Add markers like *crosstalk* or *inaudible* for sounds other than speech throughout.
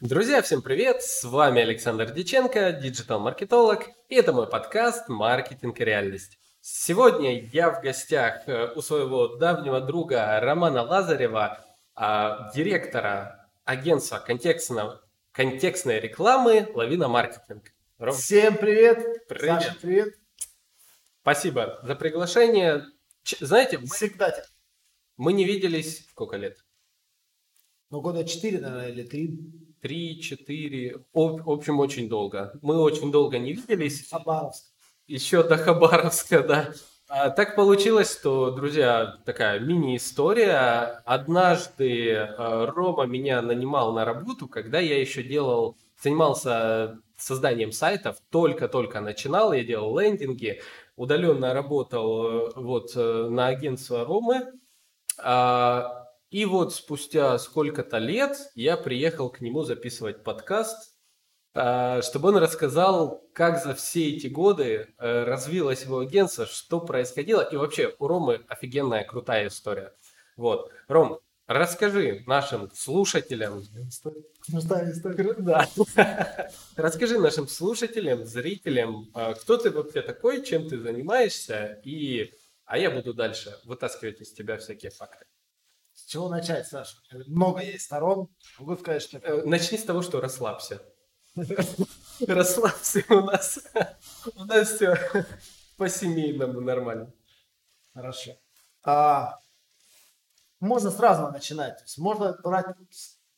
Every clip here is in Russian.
Друзья, всем привет! С вами Александр Диченко, диджитал-маркетолог, и это мой подкаст «Маркетинг и реальность». Сегодня я в гостях э, у своего давнего друга Романа Лазарева, а, директора агентства контекстного, контекстной рекламы «Лавина Маркетинг». Ром. Всем привет! Привет! Саша, привет! Спасибо за приглашение. Ч- знаете, Всегда. Мы не виделись сколько лет? Ну, года четыре, наверное, или три. Три-четыре. В общем, очень долго. Мы очень долго не виделись. Хабаровск. Еще до Хабаровска, да. А, так получилось, что, друзья, такая мини-история. Однажды э, Рома меня нанимал на работу, когда я еще делал, занимался созданием сайтов, только-только начинал, я делал лендинги, удаленно работал э, вот э, на агентство Ромы. А, и вот спустя сколько-то лет я приехал к нему записывать подкаст, а, чтобы он рассказал, как за все эти годы э, развилось его агентство, что происходило. И вообще у Ромы офигенная, крутая история. Вот. Ром, расскажи нашим слушателям... Крутая история. Да. *laughs* Расскажи нашим слушателям, зрителям, а, кто ты вообще такой, чем ты занимаешься, и... а я буду дальше вытаскивать из тебя всякие факты. С чего начать, Саша? Много есть сторон. Могу сказать, что... Э, начни с того, что расслабься. *laughs* Расслабься у нас. У нас все по-семейному нормально. Хорошо. А, можно сразу начинать. То есть можно брать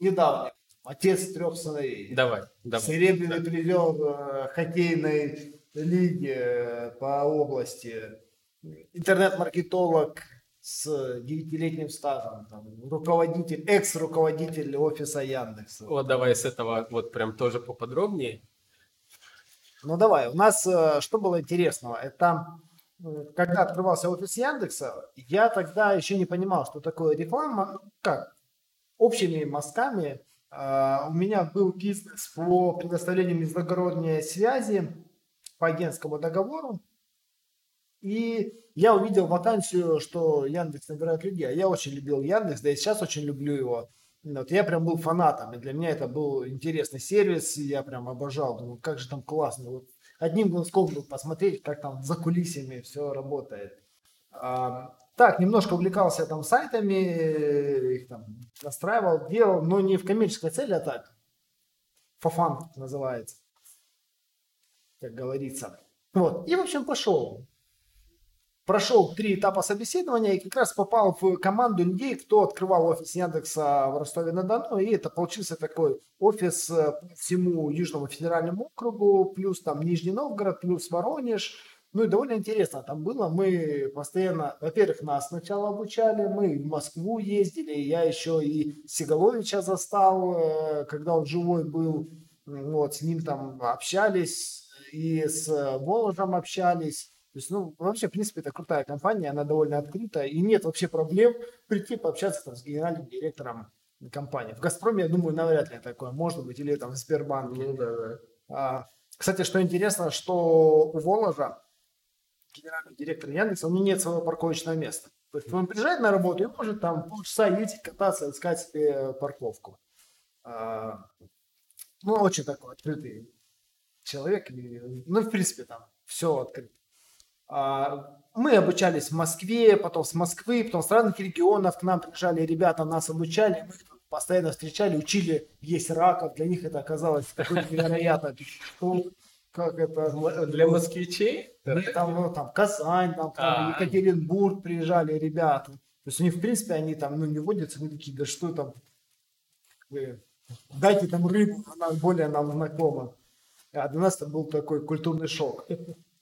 недавно. Отец трех сыновей. Давай, давай. Серебряный да. призер э, хоккейной лиги э, по области. Интернет-маркетолог, с девятилетним стажем, там, руководитель, экс-руководитель офиса Яндекса. Вот давай с этого вот прям тоже поподробнее. Ну давай, у нас э, что было интересного? Это э, когда открывался офис Яндекса, я тогда еще не понимал, что такое реклама. Как? Общими мазками э, у меня был бизнес по предоставлению международной связи по агентскому договору. И я увидел вакансию, что Яндекс набирает людей. А я очень любил Яндекс, да и сейчас очень люблю его. Вот я прям был фанатом, и для меня это был интересный сервис, я прям обожал. Думаю, как же там классно. Вот одним глазком был посмотреть, как там за кулисами все работает. А, так, немножко увлекался там сайтами, их там настраивал, делал, но не в коммерческой цели, а так. Фафан называется, как говорится. Вот, и в общем пошел прошел три этапа собеседования и как раз попал в команду людей, кто открывал офис Яндекса в Ростове-на-Дону. И это получился такой офис э, всему Южному федеральному округу, плюс там Нижний Новгород, плюс Воронеж. Ну и довольно интересно там было. Мы постоянно, во-первых, нас сначала обучали, мы в Москву ездили, я еще и Сигаловича застал, э, когда он живой был, вот, с ним там общались, и с Воложем общались. То есть, ну, вообще, в принципе, это крутая компания, она довольно открыта, и нет вообще проблем прийти пообщаться там, с генеральным директором компании. В «Газпроме», я думаю, навряд ли такое может быть, или там в Сбербанке. Ну, да, да. А, кстати, что интересно, что у Воложа, генеральный директор Яндекса, у него нет своего парковочного места. То есть он приезжает на работу и может там полчаса ездить, кататься, искать себе парковку. А, ну, очень такой открытый человек. Ну, в принципе, там все открыто. А, мы обучались в Москве, потом с Москвы, потом с разных регионов к нам приезжали ребята, нас обучали, мы их постоянно встречали, учили есть раков. Для них это оказалось какое-то *laughs* невероятно. Как это? Для москвичей? Там, ну, там Казань, там, там Екатеринбург приезжали ребята. То есть они, в принципе, они там, ну, не водятся, они такие, да что там, вы, дайте там рыбу, она более нам знакома. А для нас это был такой культурный шок.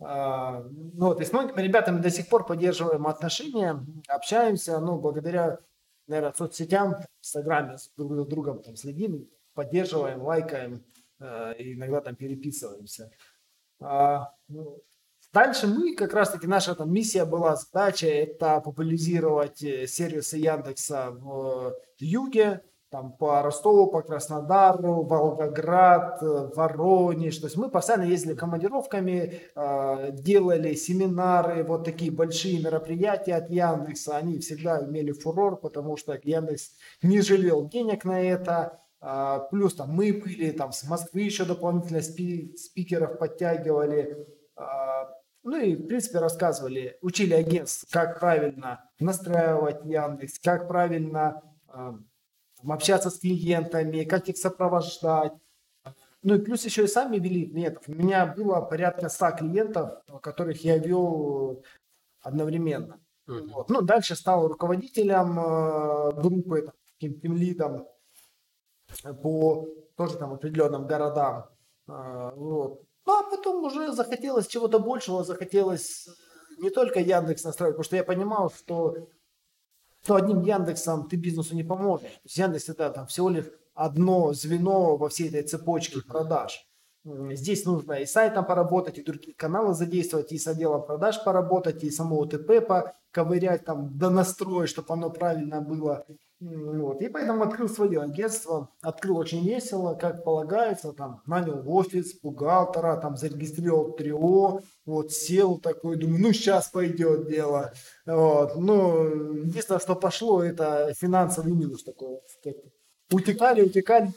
А, ну, вот, и с многими ребятами до сих пор поддерживаем отношения, общаемся, ну, благодаря, наверное, соцсетям, в Инстаграме друг за другом там следим, поддерживаем, лайкаем, э, иногда там переписываемся. А, ну, дальше мы, как раз-таки, наша там миссия была, задача, это популяризировать э, сервисы Яндекса в юге, там по Ростову, по Краснодару, Волгоград, э, Воронеж. То есть мы постоянно ездили командировками, э, делали семинары, вот такие большие мероприятия от Яндекса. Они всегда имели фурор, потому что Яндекс не жалел денег на это. А, плюс там мы были, там с Москвы еще дополнительно спи- спикеров подтягивали. А, ну и, в принципе, рассказывали, учили агентств, как правильно настраивать Яндекс, как правильно а, общаться с клиентами, как их сопровождать. Ну и плюс еще и сами вели клиентов. У меня было порядка 100 клиентов, которых я вел одновременно. Mm-hmm. Вот. Ну, дальше стал руководителем э, группы, таким лидом по тоже там определенным городам. Э, вот. Ну, а потом уже захотелось чего-то большего, захотелось не только Яндекс настраивать, потому что я понимал, что, что одним Яндексом ты бизнесу не поможешь. То есть Яндекс это там всего лишь одно звено во всей этой цепочке продаж. Здесь нужно и сайтом поработать, и другие каналы задействовать, и с отделом продаж поработать, и само УТП поковырять, там, донастроить, чтобы оно правильно было. Вот. И поэтому открыл свое агентство, открыл очень весело, как полагается, там, нанял офис, бухгалтера, там, зарегистрировал ТРИО, вот, сел такой, думаю, ну, сейчас пойдет дело. Вот. Ну, единственное, что пошло, это финансовый минус такой. Утекали, утекали,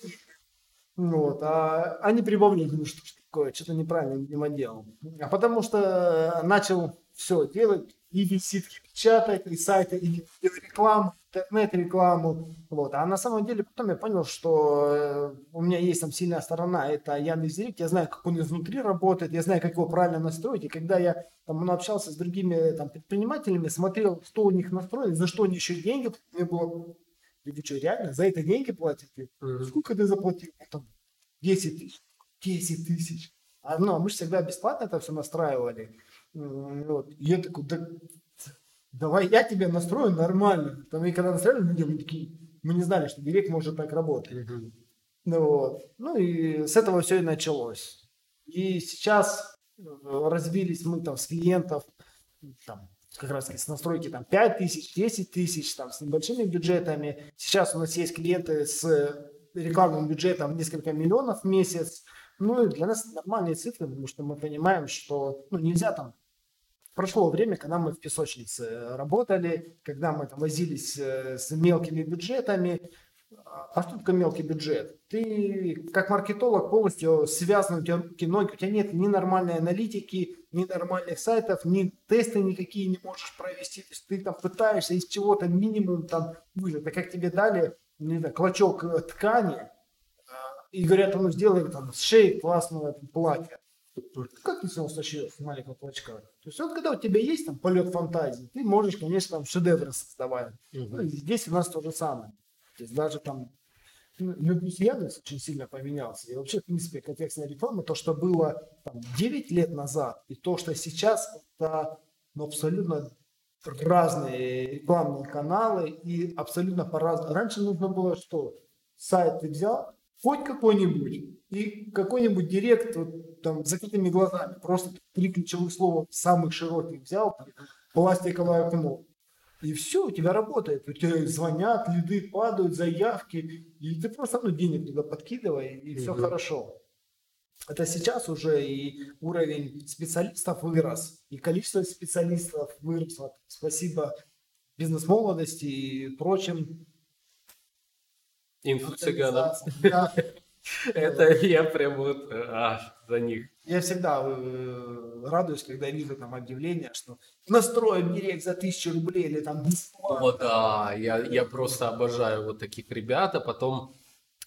вот, а они прибавили, ну что такое, что-то неправильно, видимо, делал. А потому что начал все делать, и визитки печатать, и сайты, и рекламу, интернет-рекламу. Вот. А на самом деле потом я понял, что э, у меня есть там сильная сторона, это Яндекс.Директ, я знаю, как он изнутри работает, я знаю, как его правильно настроить, и когда я там общался с другими там, предпринимателями, смотрел, что у них настроено, за что они еще деньги, мне было и вы что, реально за это деньги платите? Mm-hmm. Сколько ты заплатил? Там 10 тысяч. 10 тысяч. А, ну, а мы же всегда бесплатно это все настраивали. Вот. И я такой, да, давай я тебе настрою нормально. Там, и когда настраивали, мы, мы такие, мы не знали, что директ может так работать. Mm-hmm. Ну, вот. ну и с этого все и началось. И сейчас э, развились мы там с клиентов, там, как раз с настройки там 5 тысяч, 10 тысяч, там с небольшими бюджетами. Сейчас у нас есть клиенты с рекламным бюджетом несколько миллионов в месяц. Ну и для нас нормальные цифры, потому что мы понимаем, что ну, нельзя там Прошло время, когда мы в песочнице работали, когда мы там возились э, с мелкими бюджетами, а что такое мелкий бюджет? Ты как маркетолог полностью связан, у тебя руки, ноги, у тебя нет ни нормальной аналитики, ни нормальных сайтов, ни тесты никакие не можешь провести. То есть ты там пытаешься из чего-то минимум там выжить. А как тебе дали, не знаю, клочок э, ткани, а, и говорят, ну сделай там с шеи классного платья. Как ты сочешь с маленького клочка? То есть вот когда у тебя есть там полет фантазии, ты можешь, конечно, там шедевры создавать. Угу. Ну, здесь у нас то же самое. То есть даже там ну, Яндекс очень сильно поменялся. И вообще, в принципе, контекстная реклама, то, что было там, 9 лет назад, и то, что сейчас, это ну, абсолютно разные рекламные каналы и абсолютно по-разному. Раньше нужно было что? Сайт ты взял, хоть какой-нибудь, и какой-нибудь директ вот, там, с закрытыми глазами, просто три ключевых слова самых широких взял, пластиковое окно, и все, у тебя работает. У тебя звонят, лиды падают, заявки. И ты просто ну, денег туда подкидывай, и все угу. хорошо. Это сейчас уже и уровень специалистов вырос, и количество специалистов выросло. Спасибо бизнес-молодости и прочим. Инфо-цыганам. *laughs* Это я прям вот а, за них. Я всегда э, радуюсь, когда вижу там объявление, что настроим директ за тысячу рублей или там бесплатно. Вот да, я, я просто обожаю вот таких ребят, а потом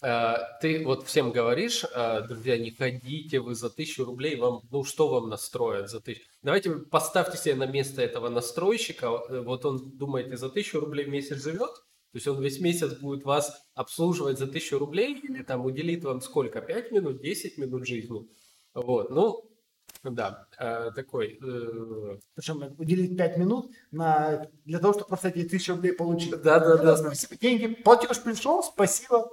э, ты вот всем говоришь, э, друзья, не ходите вы за тысячу рублей, вам, ну что вам настроят за тысячу? Давайте поставьте себе на место этого настройщика, э, вот он думает, и за тысячу рублей в месяц живет, то есть он весь месяц будет вас обслуживать за тысячу рублей или там уделит вам сколько? 5 минут, 10 минут жизни. Вот, ну, да, э, такой. Э... Причем уделить 5 минут на, для того, чтобы просто эти тысячи рублей получить. Да, да, да. да. Деньги, платеж пришел, спасибо.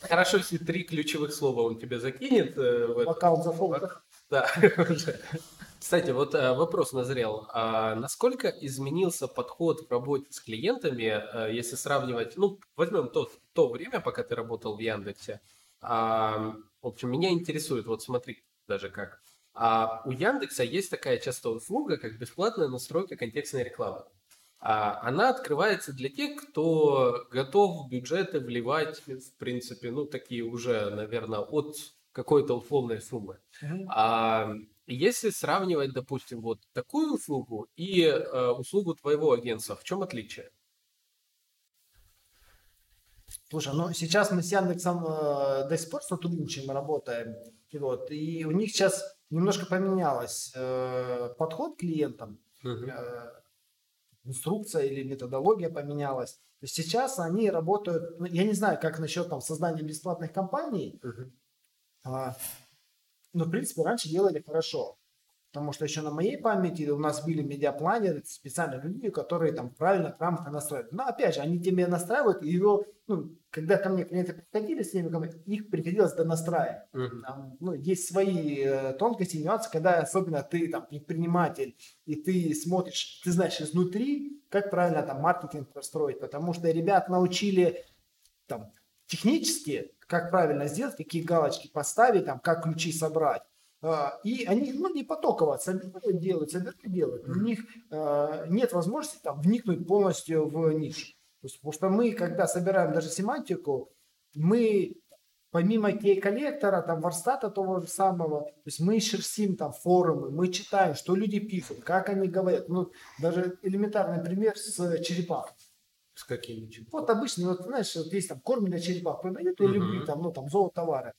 Хорошо, если три ключевых слова он тебе закинет. Э, Аккаунт зашел. Да, *laughs* уже. Кстати, вот вопрос назрел. А насколько изменился подход в работе с клиентами, если сравнивать, ну, возьмем то, то время, пока ты работал в Яндексе. А, в общем, меня интересует, вот смотри даже как. А у Яндекса есть такая часто услуга, как бесплатная настройка контекстной рекламы. а она открывается для тех, кто готов бюджеты вливать, в принципе, ну, такие уже, наверное, от какой-то условной суммы. Mm-hmm. А если сравнивать, допустим, вот такую услугу и э, услугу твоего агентства, в чем отличие? Слушай, ну сейчас мы с Яндексом э, до сих пор сотрудничаем, работаем. И, вот, и у них сейчас немножко поменялось э, подход к клиентам. Uh-huh. Э, инструкция или методология поменялась. То есть сейчас они работают, ну, я не знаю, как насчет там создания бесплатных компаний, uh-huh. а, но в принципе раньше делали хорошо. Потому что еще на моей памяти у нас были медиапланеры, специально люди, которые там правильно, грамотно настраивают. Но опять же, они тебе настраивают, и его, ну, когда ко мне клиенты приходили с ними, их приходилось донастраивать. Uh-huh. Там, ну, есть свои э, тонкости, нюансы, когда особенно ты там предприниматель, и ты смотришь, ты знаешь изнутри, как правильно там маркетинг построить, потому что ребят научили там технически, как правильно сделать, какие галочки поставить, там, как ключи собрать. А, и они ну, не потоково собирают, делают, собирают, делают. У них э, нет возможности там, вникнуть полностью в нишу. Есть, потому что мы, когда собираем даже семантику, мы помимо кей-коллектора, там, варстата того же самого, то есть мы шерстим там форумы, мы читаем, что люди пишут, как они говорят. Ну, даже элементарный пример с черепахой. С какими черепахами? Вот обычно, вот, знаешь, вот есть там корм для черепах продают, я люблю там, ну, там, золотовары.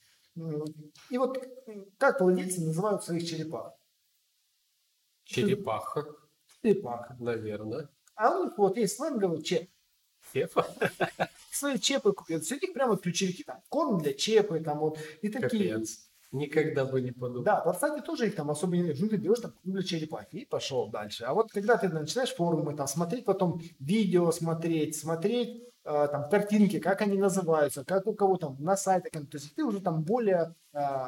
И вот как владельцы называют своих черепах? Черепаха. Черепаха. Наверное. А у них вот есть сленговый чеп. Чепа? *laughs* Свои чепы купят. Все них прямо ключевики. Там, корм для чепы, там вот. И такие. Капец. Никогда бы не подумал. Да, в кстати, тоже их там особо не Ну, ты берешь там для черепахи и пошел дальше. А вот когда ты начинаешь форумы там смотреть, потом видео смотреть, смотреть, там картинки, как они называются, как у кого там на сайтах, то есть ты уже там более, э,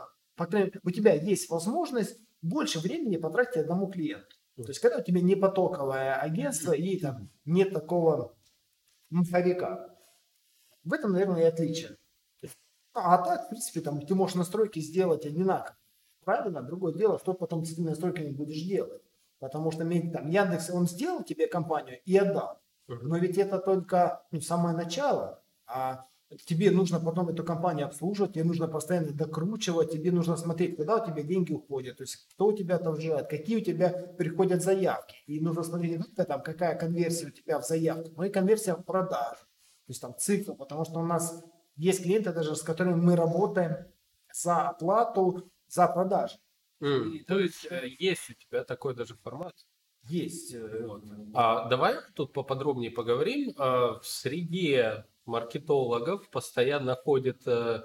у тебя есть возможность больше времени потратить одному клиенту. То есть когда у тебя не потоковое агентство и там нет такого маховика. В этом, наверное, и отличие. А так, в принципе, там ты можешь настройки сделать одинаково. Правильно? Другое дело, что потом с этими настройками будешь делать. Потому что там, Яндекс, он сделал тебе компанию и отдал. Но ведь это только ну, самое начало, а тебе нужно потом эту компанию обслуживать, тебе нужно постоянно докручивать, тебе нужно смотреть, куда у тебя деньги уходят, то есть кто у тебя там живет, какие у тебя приходят заявки. И нужно смотреть не только там, какая конверсия у тебя в заявке, но и конверсия в продаж, то есть там цикл, потому что у нас есть клиенты даже, с которыми мы работаем за оплату, за продажи. Mm, и, то есть э, есть у тебя такой даже формат? Есть. Э, вот. А давай тут поподробнее поговорим. А, в среде маркетологов постоянно ходят, э,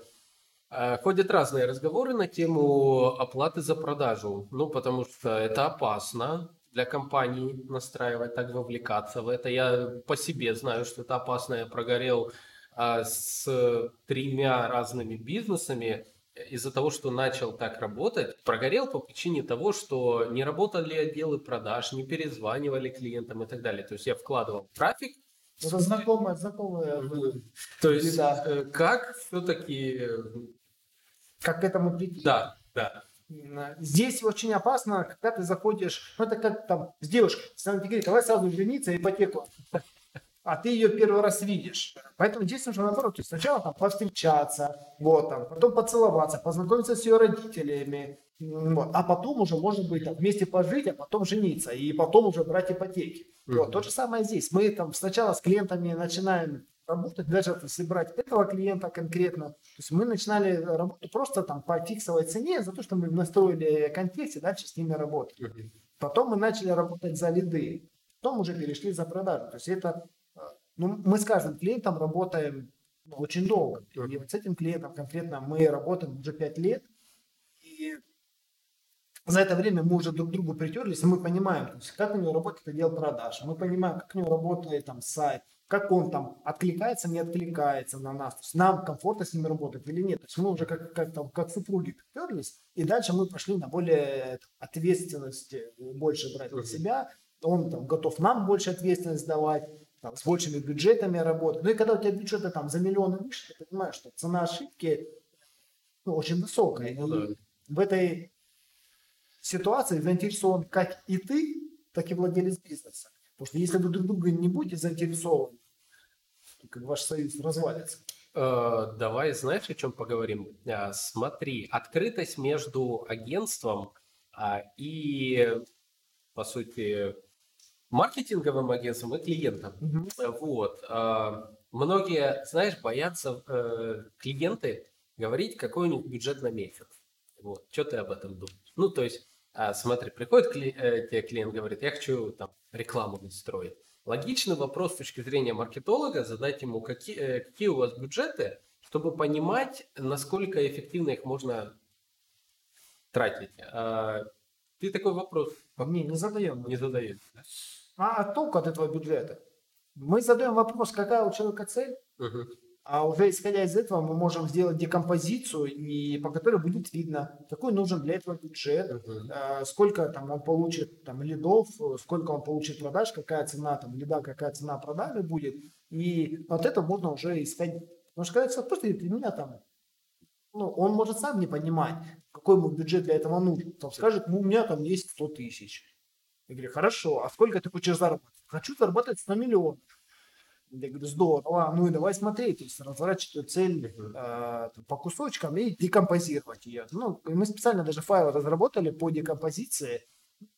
э, ходят разные разговоры на тему оплаты за продажу. Ну, потому что это опасно для компаний настраивать, так вовлекаться в это. Я по себе знаю, что это опасно. Я прогорел а, с тремя разными бизнесами из-за того, что начал так работать, прогорел по причине того, что не работали отделы продаж, не перезванивали клиентам и так далее. То есть я вкладывал трафик. Это знакомое, знакомое. То есть да. Э, как все-таки... Э, как к этому прийти? Да, да. Здесь очень опасно, когда ты заходишь, ну это как там с девушкой, сам говорит, давай сразу жениться, ипотеку а ты ее первый раз видишь. Поэтому здесь нужно наоборот, то есть сначала там повстречаться, вот там, потом поцеловаться, познакомиться с ее родителями, вот, а потом уже, может быть, там, вместе пожить, а потом жениться, и потом уже брать ипотеки. Mm-hmm. Вот, то же самое здесь. Мы там сначала с клиентами начинаем работать, даже если брать этого клиента конкретно, то есть мы начинали работу просто там по фиксовой цене за то, что мы настроили контекст и дальше с ними работать. Mm-hmm. Потом мы начали работать за лиды, потом уже перешли за продажу. То есть это ну, мы с каждым клиентом работаем очень долго. И вот с этим клиентом конкретно мы работаем уже 5 лет. И за это время мы уже друг к другу притерлись, и мы понимаем, то есть, как у него работает отдел продаж, мы понимаем, как у него работает там сайт, как он там откликается, не откликается на нас, то есть нам комфортно с ними работать или нет. То есть мы уже как, как, там, как супруги притерлись, и дальше мы пошли на более ответственности больше брать на себя, он там готов нам больше ответственность давать, там, с большими бюджетами работать. Ну и когда у тебя бюджеты там за миллионы выше, ты понимаешь, что цена ошибки ну, очень высокая. Ну, да. В этой ситуации заинтересован как и ты, так и владелец бизнеса. Потому что если вы друг друга не будете заинтересованы, то как ваш союз развалится. Э, давай, знаешь, о чем поговорим? Э, смотри, открытость между агентством а, и, по сути, маркетинговым агентством и клиентом. Мгм. Вот. а, Многие, знаешь, боятся э, клиенты говорить, какой у них бюджет на месяц. Вот. Что ты об этом думаешь? Ну, то есть, а, смотри, приходит кли- э, тебе клиент, говорит, я хочу там рекламу настроить. Логичный вопрос с точки зрения маркетолога задать ему, какие, э, какие у вас бюджеты, чтобы понимать, насколько эффективно их можно тратить. А, ты такой вопрос Не, не задаем. не задаешь. да? А толку от этого бюджета? Мы задаем вопрос, какая у человека цель, Мгм. а уже исходя из этого мы можем сделать декомпозицию, и по которой будет видно, какой нужен для этого бюджет, Мгм. э, сколько там он получит там лидов, сколько он получит продаж, какая цена там лида, какая цена продажи будет. И от этого можно уже исходить. Потому что когда человек просто говорит, у меня там, ну, он может сам не понимать, какой ему бюджет для этого нужен. Там скажет, ну, у меня там есть 100 тысяч. Я говорю, хорошо, а сколько ты хочешь заработать? Хочу заработать 100 миллионов. Я говорю, здорово, ну и давай смотреть, то есть разворачивать эту цель э, по кусочкам и декомпозировать ее. Ну, и мы специально даже файл разработали по декомпозиции,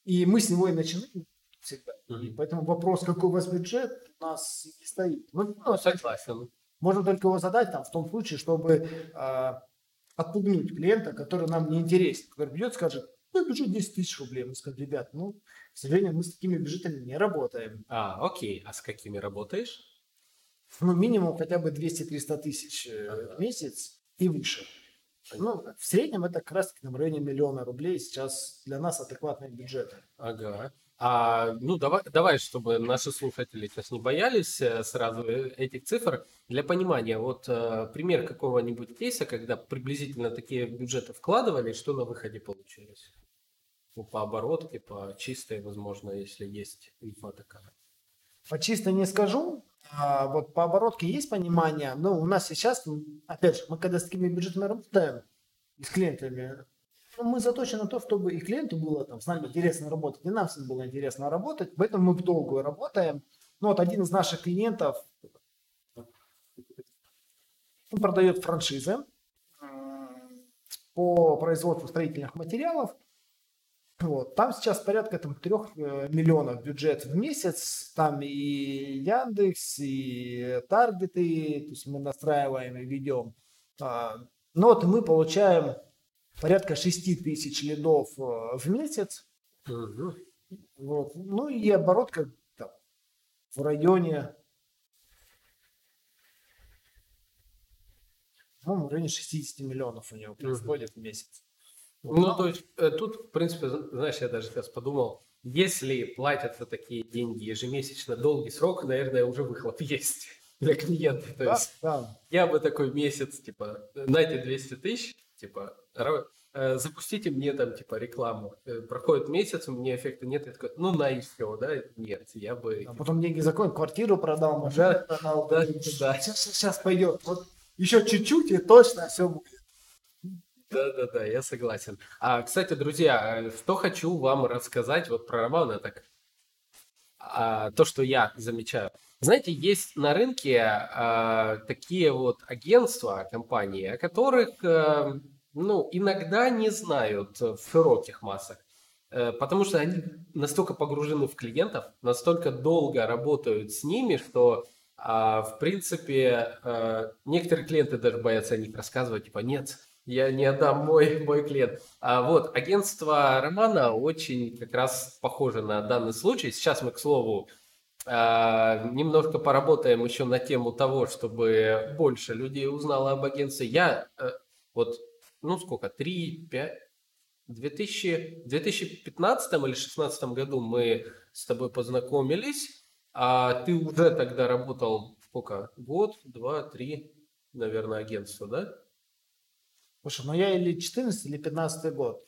и мы с него и начинаем всегда. И поэтому вопрос, какой у вас бюджет, у нас не стоит. Ну, Ну, согласен. можно только его задать там в том случае, чтобы а, отпугнуть клиента, который нам не интересен, который придет и скажет, ну, бюджет 10 тысяч рублей. Мы скажем, ребят, ну, к сожалению, мы с такими бюджетами не работаем. А, окей. А с какими работаешь? Ну, минимум хотя бы 200-300 тысяч э, Ага. в месяц и выше. Ну, в среднем это как раз таки в районе миллиона рублей сейчас для нас адекватные бюджеты. Ага. А, ну, давай, давай, чтобы наши слушатели сейчас не боялись э, сразу э, этих цифр. Для понимания, вот э, пример какого-нибудь кейса, когда приблизительно такие бюджеты вкладывали, что на выходе получилось? Ну, по оборотке, по чистой, возможно, если есть инфа такая. По чисто не скажу, а вот по оборотке есть понимание, но у нас сейчас, опять же, мы когда с такими бюджетами работаем, с клиентами, мы заточены на то, чтобы и клиенту было там с нами интересно работать, и нам всем было интересно работать, поэтому мы в долгую работаем. Ну вот один из наших клиентов он продает франшизы по производству строительных материалов. Вот. Там сейчас порядка там, 3 миллионов бюджет в месяц. Там и Яндекс, и таргеты, то есть мы настраиваем и ведем. А, Ну вот мы получаем порядка 6 тысяч лидов э, в месяц. Мгм. Вот. Ну и оборотка там, в районе по-моему, в районе 60 миллионов у него происходит в месяц. Ну, то есть э, тут, в принципе, знаешь, я даже сейчас подумал, если платятся такие деньги ежемесячно, долгий срок, наверное, уже выхлоп *laughs* есть для клиента. То Да, есть да. я бы такой месяц, типа, дайте 200 тысяч, типа, э, запустите мне там, типа, рекламу. Э, Проходит месяц, у меня эффекта нет, я такой, ну, на и все, да? Нет, я бы... А потом деньги закончил, квартиру продал, машину Да, продал. да, Сейчас, да. сейчас, пойдет. Вот еще чуть-чуть и точно все будет. Да-да-да, я согласен. А, кстати, друзья, э, что хочу вам рассказать вот про Романа, так а, то, что я замечаю. Знаете, есть на рынке а, такие вот агентства, компании, о которых, э, ну, иногда не знают в широких массах. Э, Потому что они настолько погружены в клиентов, настолько долго работают с ними, что, а, в принципе, э, некоторые клиенты даже боятся о них рассказывать, типа, нет, я не отдам мой, мой клиент. А вот агентство Романа очень как раз похоже на данный случай. Сейчас мы, к слову, немножко поработаем еще на тему того, чтобы больше людей узнало об агентстве. Я э, вот, ну сколько, 3, 5, 2000, в 2015 или 2016 году мы с тобой познакомились, а ты уже тогда работал сколько? Год, два, три, наверное, агентство, да? Слушай, ну я или 14, или 15 год,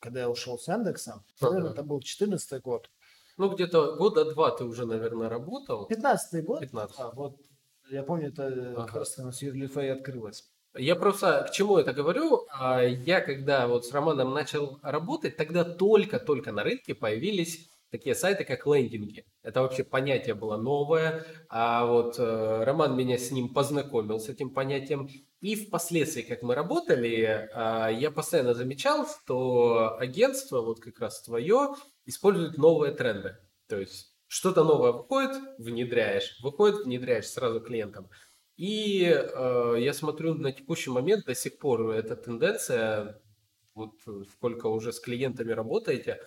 когда я ушел с Яндекса. Ага. это был 14 год. Ну, где-то года два ты уже, наверное, работал. 15 год? 15. Да, вот я помню, это Ага. как раз на Юрлифей открылось. Я просто к чему это говорю? А, Я когда вот с Романом начал работать, тогда только-только на рынке появились такие сайты, как лендинги. Это вообще понятие было новое, а вот э, Роман меня с ним познакомил, с этим понятием. И впоследствии, как мы работали, э, я постоянно замечал, что агентство, вот как раз твое, использует новые тренды. То есть что-то новое выходит, внедряешь, выходит, внедряешь сразу клиентам. И э, я смотрю на текущий момент до сих пор эта тенденция, вот сколько уже с клиентами работаете,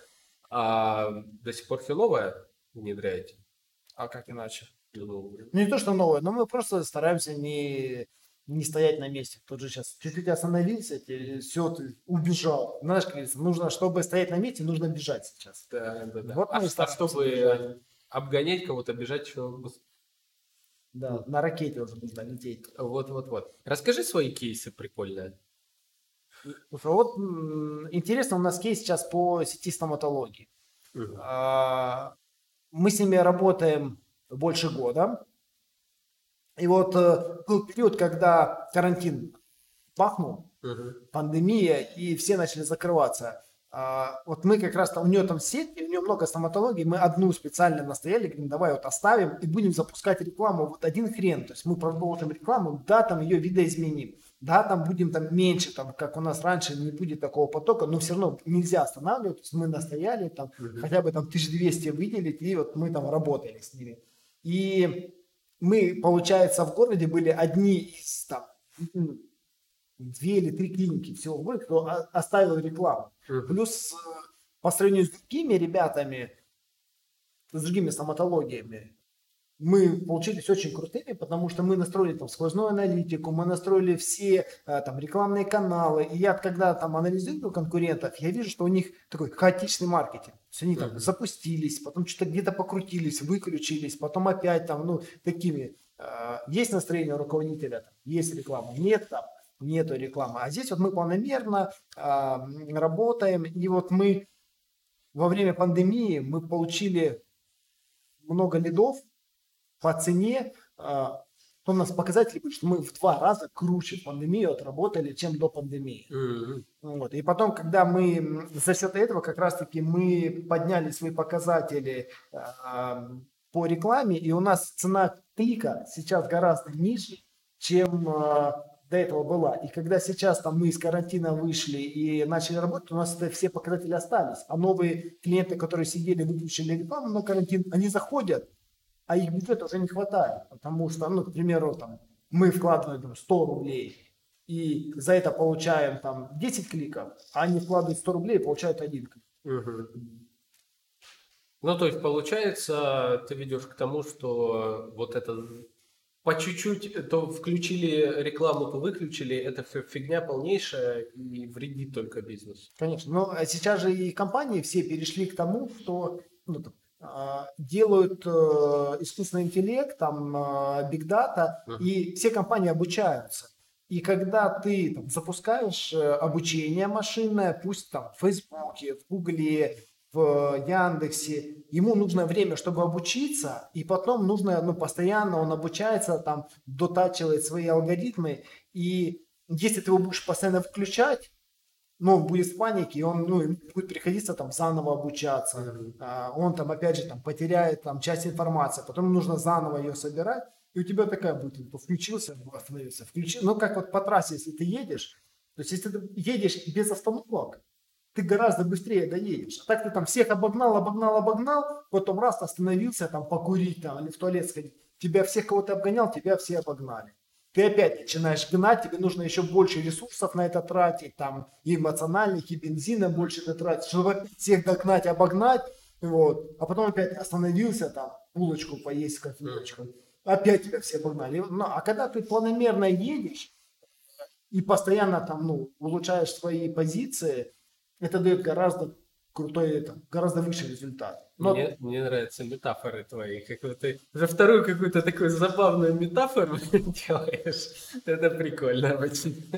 а до сих пор все новое внедряете. А как иначе? Ну, не то, что новое, но мы просто стараемся не, не стоять на месте. Тот же сейчас чуть-чуть остановился, все, ты убежал. Знаешь, как нужно, чтобы стоять на месте, нужно бежать сейчас. Да, да, да. Вот а, а чтобы бежать. обгонять кого-то, бежать еще да, на ракете уже нужно лететь. Вот, вот, вот. Расскажи свои кейсы прикольные. Вот интересно, у нас кейс сейчас по сети стоматологии. Угу. Мы с ними работаем больше года. И вот э, был период, когда карантин пахнул, угу. пандемия, и все начали закрываться. А, вот мы как раз там, у нее там сеть, у нее много стоматологий, мы одну специально настояли, говорим, давай вот оставим и будем запускать рекламу, вот один хрен, то есть мы продолжим рекламу, да, там ее видоизменим, да, там будем там меньше, там, как у нас раньше, не будет такого потока, но все равно нельзя останавливать, то есть мы настояли, там, mm-hmm. хотя бы там 1200 выделить, и вот мы там работали с ними. И мы, получается, в городе были одни из там две или три клиники всего в городе, кто оставил рекламу. Uh-huh. Плюс э, по сравнению с другими ребятами, с другими стоматологиями, мы получились очень крутыми, потому что мы настроили там сквозную аналитику, мы настроили все э, там рекламные каналы. И я когда там анализирую конкурентов, я вижу, что у них такой хаотичный маркетинг. То есть они там запустились, потом что-то где-то покрутились, выключились, потом опять там, ну, такими. Э, есть настроение руководителя, есть реклама, нет там нету рекламы. А здесь вот мы планомерно э, работаем, и вот мы во время пандемии мы получили много лидов по цене, э, у нас показатели что мы в два раза круче пандемию отработали, чем до пандемии. Mm-hmm. Вот. И потом, когда мы за счет этого как раз-таки мы подняли свои показатели э, по рекламе, и у нас цена клика сейчас гораздо ниже, чем э, до этого была. И когда сейчас там мы из карантина вышли и начали работать, у нас это все показатели остались. А новые клиенты, которые сидели, выключили рекламу на карантин, они заходят, а их бюджета уже не хватает. Потому что, ну, к примеру, там, мы вкладываем там, 100 рублей, и за это получаем там 10 кликов, а они вкладывают 100 рублей и получают один клик. Угу. Ну, то есть, получается, ты ведешь к тому, что вот это по чуть-чуть то включили рекламу, то выключили, это все фигня полнейшая и вредит только бизнесу. Конечно. Но а сейчас же и компании все перешли к тому, что ну, делают э, искусственный интеллект, там, биг дата, uh-huh. и все компании обучаются. И когда ты там, запускаешь э, обучение машинное, пусть там в Фейсбуке, в Гугле, в Яндексе, ему нужно время, чтобы обучиться, и потом нужно, ну, постоянно он обучается, там, дотачивает свои алгоритмы, и если ты его будешь постоянно включать, ну, он будет в панике, и он, ну, будет приходиться там заново обучаться, mm-hmm. он там, опять же, там, потеряет там часть информации, потом нужно заново ее собирать, и у тебя такая будет, то включился, остановился, включил, ну, как вот по трассе, если ты едешь, то есть, если ты едешь без остановок, ты гораздо быстрее доедешь. А так ты там всех обогнал, обогнал, обогнал, потом раз остановился там покурить там или в туалет сходить. Тебя всех, кого ты обгонял, тебя все обогнали. Ты опять начинаешь гнать, тебе нужно еще больше ресурсов на это тратить, там и эмоциональных, и бензина больше ты тратишь, чтобы всех догнать, обогнать, вот. А потом опять остановился там, булочку поесть с кофеечкой. Опять тебя все обогнали. Ну, а когда ты планомерно едешь и постоянно там, ну, улучшаешь свои позиции, это дает гораздо крутой, это, гораздо выше результат. Но... Мне, мне нравятся метафоры твои. Как вот ты за вторую какую-то такую забавную метафору *laughs* делаешь. Это прикольно очень.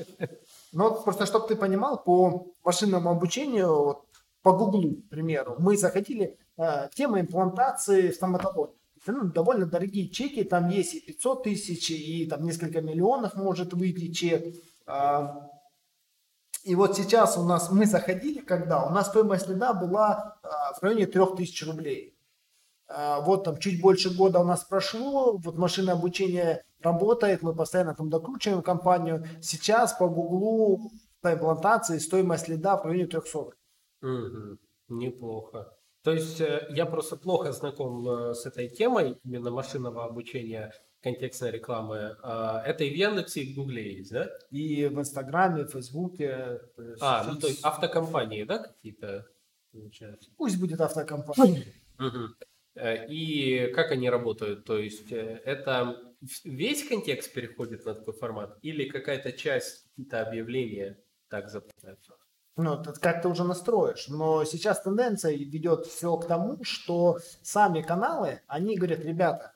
Ну вот просто, чтобы ты понимал, по машинному обучению, вот, по Гуглу, к примеру, мы заходили э, тема имплантации в стоматологии. Ну, довольно дорогие чеки, там есть и 500 тысяч, и там несколько миллионов может выйти чек. Э, И вот сейчас у нас, мы заходили, когда у нас стоимость лида была а, в районе 3000 рублей. А, вот там чуть больше года у нас прошло, вот машина обучения работает, мы постоянно там докручиваем компанию. Сейчас по Гуглу по имплантации стоимость лида в районе 300. Угу. Неплохо. То есть э, я просто плохо знаком э, с этой темой именно машинного обучения контекстной рекламы. А, это и в Яндексе, и в Гугле есть, да? И в Инстаграме, в Фейсбуке. А, ну то есть автокомпании, да, какие-то? Получается. Пусть будет автокомпания. Угу. И как они работают? То есть это весь контекст переходит на такой формат или какая-то часть, какие-то объявления так запускаются? Ну, как ты уже настроишь. Но сейчас тенденция ведет все к тому, что сами каналы, они говорят, ребята,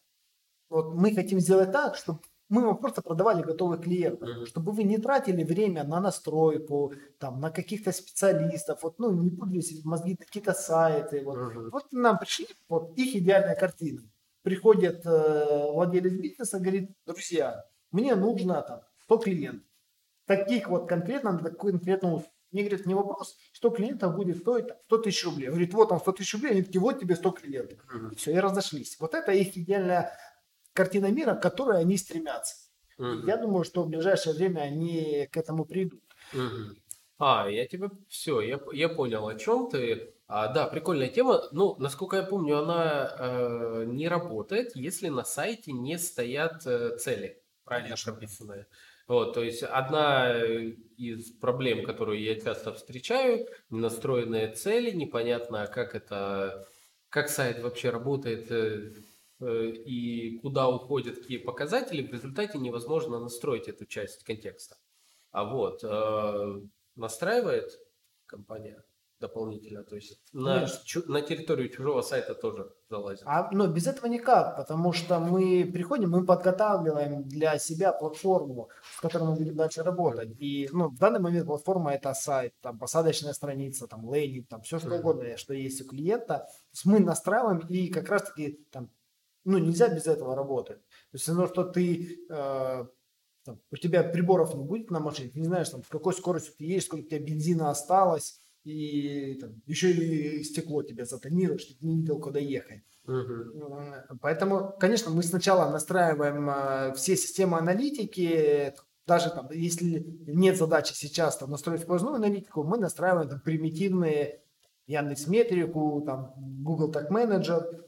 вот мы хотим сделать так, чтобы мы вам просто продавали готовый клиент, mm-hmm. чтобы вы не тратили время на настройку, там, на каких-то специалистов, вот, ну, не пудрились мозги какие-то сайты. Вот. Mm-hmm. вот нам пришли, вот их идеальная картина. Приходит э, владелец бизнеса, говорит, друзья, мне нужно там 100 клиентов. Таких вот конкретно, на такую конкретную мне говорят, не вопрос, 100 клиентов будет стоить 100 тысяч рублей. Говорит, вот там 100 тысяч рублей, они такие, вот тебе 100 клиентов. Mm-hmm. Все, и разошлись. Вот это их идеальная картина мира, к которой они стремятся. Mm-hmm. Я думаю, что в ближайшее время они к этому придут. Mm-hmm. А, я тебе все, я, я понял, о чем ты. А, да, прикольная тема. Ну, насколько я помню, она э, не работает, если на сайте не стоят э, цели, правильно прописанные. Вот, то есть одна э, из проблем, которую я часто встречаю, настроенные цели, непонятно, как это, как сайт вообще работает э, и куда уходят какие показатели, в результате невозможно настроить эту часть контекста. А вот настраивает компания дополнительно, то есть на, чу, на территорию чужого сайта тоже залазит. А, но без этого никак, потому что мы приходим, мы подготавливаем для себя платформу, с которой мы будем дальше работать. И ну, в данный момент платформа это сайт, там посадочная страница, там лейнинг, там все что mm-hmm. угодно, что есть у клиента. То есть мы настраиваем и как раз таки там, ну нельзя без этого работать. То есть, ну, что ты э, там, у тебя приборов не будет на машине, ты не знаешь, там, с какой скоростью ты едешь, сколько у тебя бензина осталось, и там, еще и стекло тебя затонирует, чтобы ты не видел, куда ехать. Uh-huh. Поэтому, конечно, мы сначала настраиваем э, все системы аналитики, даже там, если нет задачи сейчас там, настроить сквозную аналитику, мы настраиваем там, примитивные Яндекс Метрику, там, Google Tag Manager,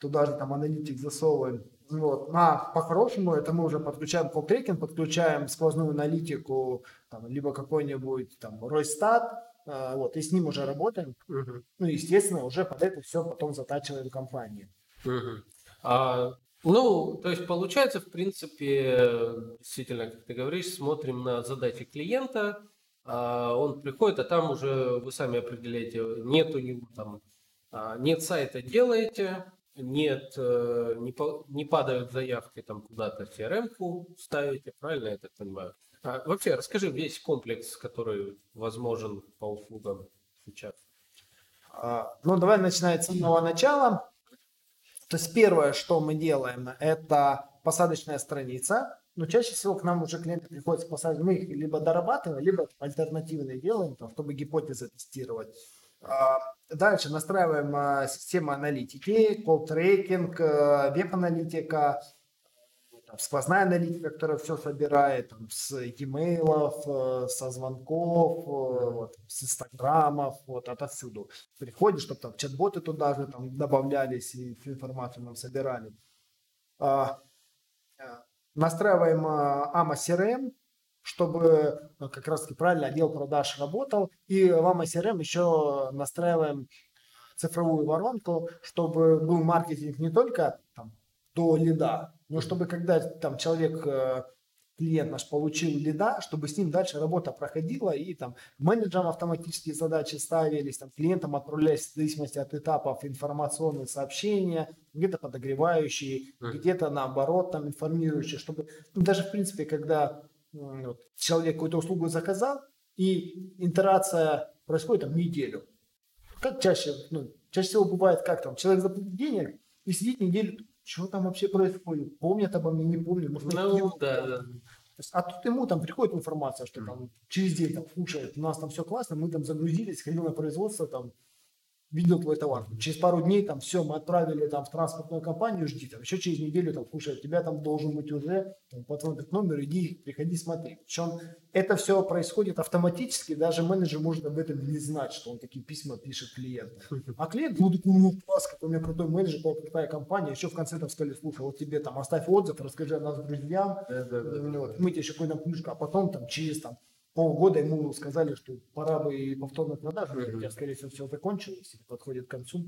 туда же там аналитик засовываем. Вот. А по-хорошему это мы уже подключаем колл-трекинг, подключаем сквозную аналитику, там, либо какой-нибудь там Ройстат, а, вот, и с ним уже работаем. Угу. Ну, естественно, уже под это все потом затачиваем компании. Угу. А, ну, то есть получается, в принципе, действительно, как ты говоришь, смотрим на задачи клиента, а он приходит, а там уже вы сами определяете, нет у него там, а, нет сайта, делаете, нет, э, не, по, не падают заявки там куда-то в CRM-ку ставите, правильно так понимаю? А, вообще, расскажи весь комплекс, который возможен по услугам сейчас. А, ну, давай начинать с самого начала. То есть первое, что мы делаем, это посадочная страница. Но чаще всего к нам уже клиенты приходят с посадкой. Мы их либо дорабатываем, либо альтернативные делаем, там, чтобы гипотезы тестировать. А, дальше настраиваем а, систему аналитики, колл-трекинг, а, веб-аналитика, сквозная аналитика, которая все собирает там, с e-mail, э, со звонков, э, вот, с инстаграмов, вот отовсюду. Приходишь, чтобы там чат-боты туда же там добавлялись и всю информацию нам собирали. А, э, настраиваем AMA CRM, чтобы как раз таки правильно отдел продаж работал. И в AMA CRM еще настраиваем цифровую воронку, чтобы был маркетинг не только там, до лида, но чтобы когда там человек, э, клиент наш получил лида, чтобы с ним дальше работа проходила и там менеджерам автоматические задачи ставились, там клиентам отправлялись в зависимости от этапов информационные сообщения, где-то подогревающие, mm. где-то наоборот там информирующие, чтобы ну, даже в принципе, когда вот, человек какую-то услугу заказал и интерация происходит там неделю. Как чаще, ну, чаще всего бывает, как там, человек заплатил денег и сидит неделю что там вообще происходит? Помнят обо мне, не помнят? Может, ну, да, да. есть, а тут ему там приходит информация, что там через день там, слушай, у нас там все классно, мы там загрузились, ходил на производство, там, видел твой товар. Через пару дней там все, мы отправили там в транспортную компанию, жди там. Еще через неделю там, слушай, у тебя там должен быть уже там, патрон к номеру, иди, приходи, смотри. Причем это все происходит автоматически, даже менеджер может об этом не знать, что он такие письма пишет клиенту. А клиент, ну такой, ну класс, какой у меня крутой менеджер, какая крутая компания. Еще в конце там сказали, слушай, вот тебе там оставь отзыв, расскажи о нас друзьям, вот, мы тебе еще какую-то книжку, а потом там через там полгода ему сказали, что пора бы и повторных продаж, mm-hmm. у тебя, скорее всего, все закончилось, подходит к концу,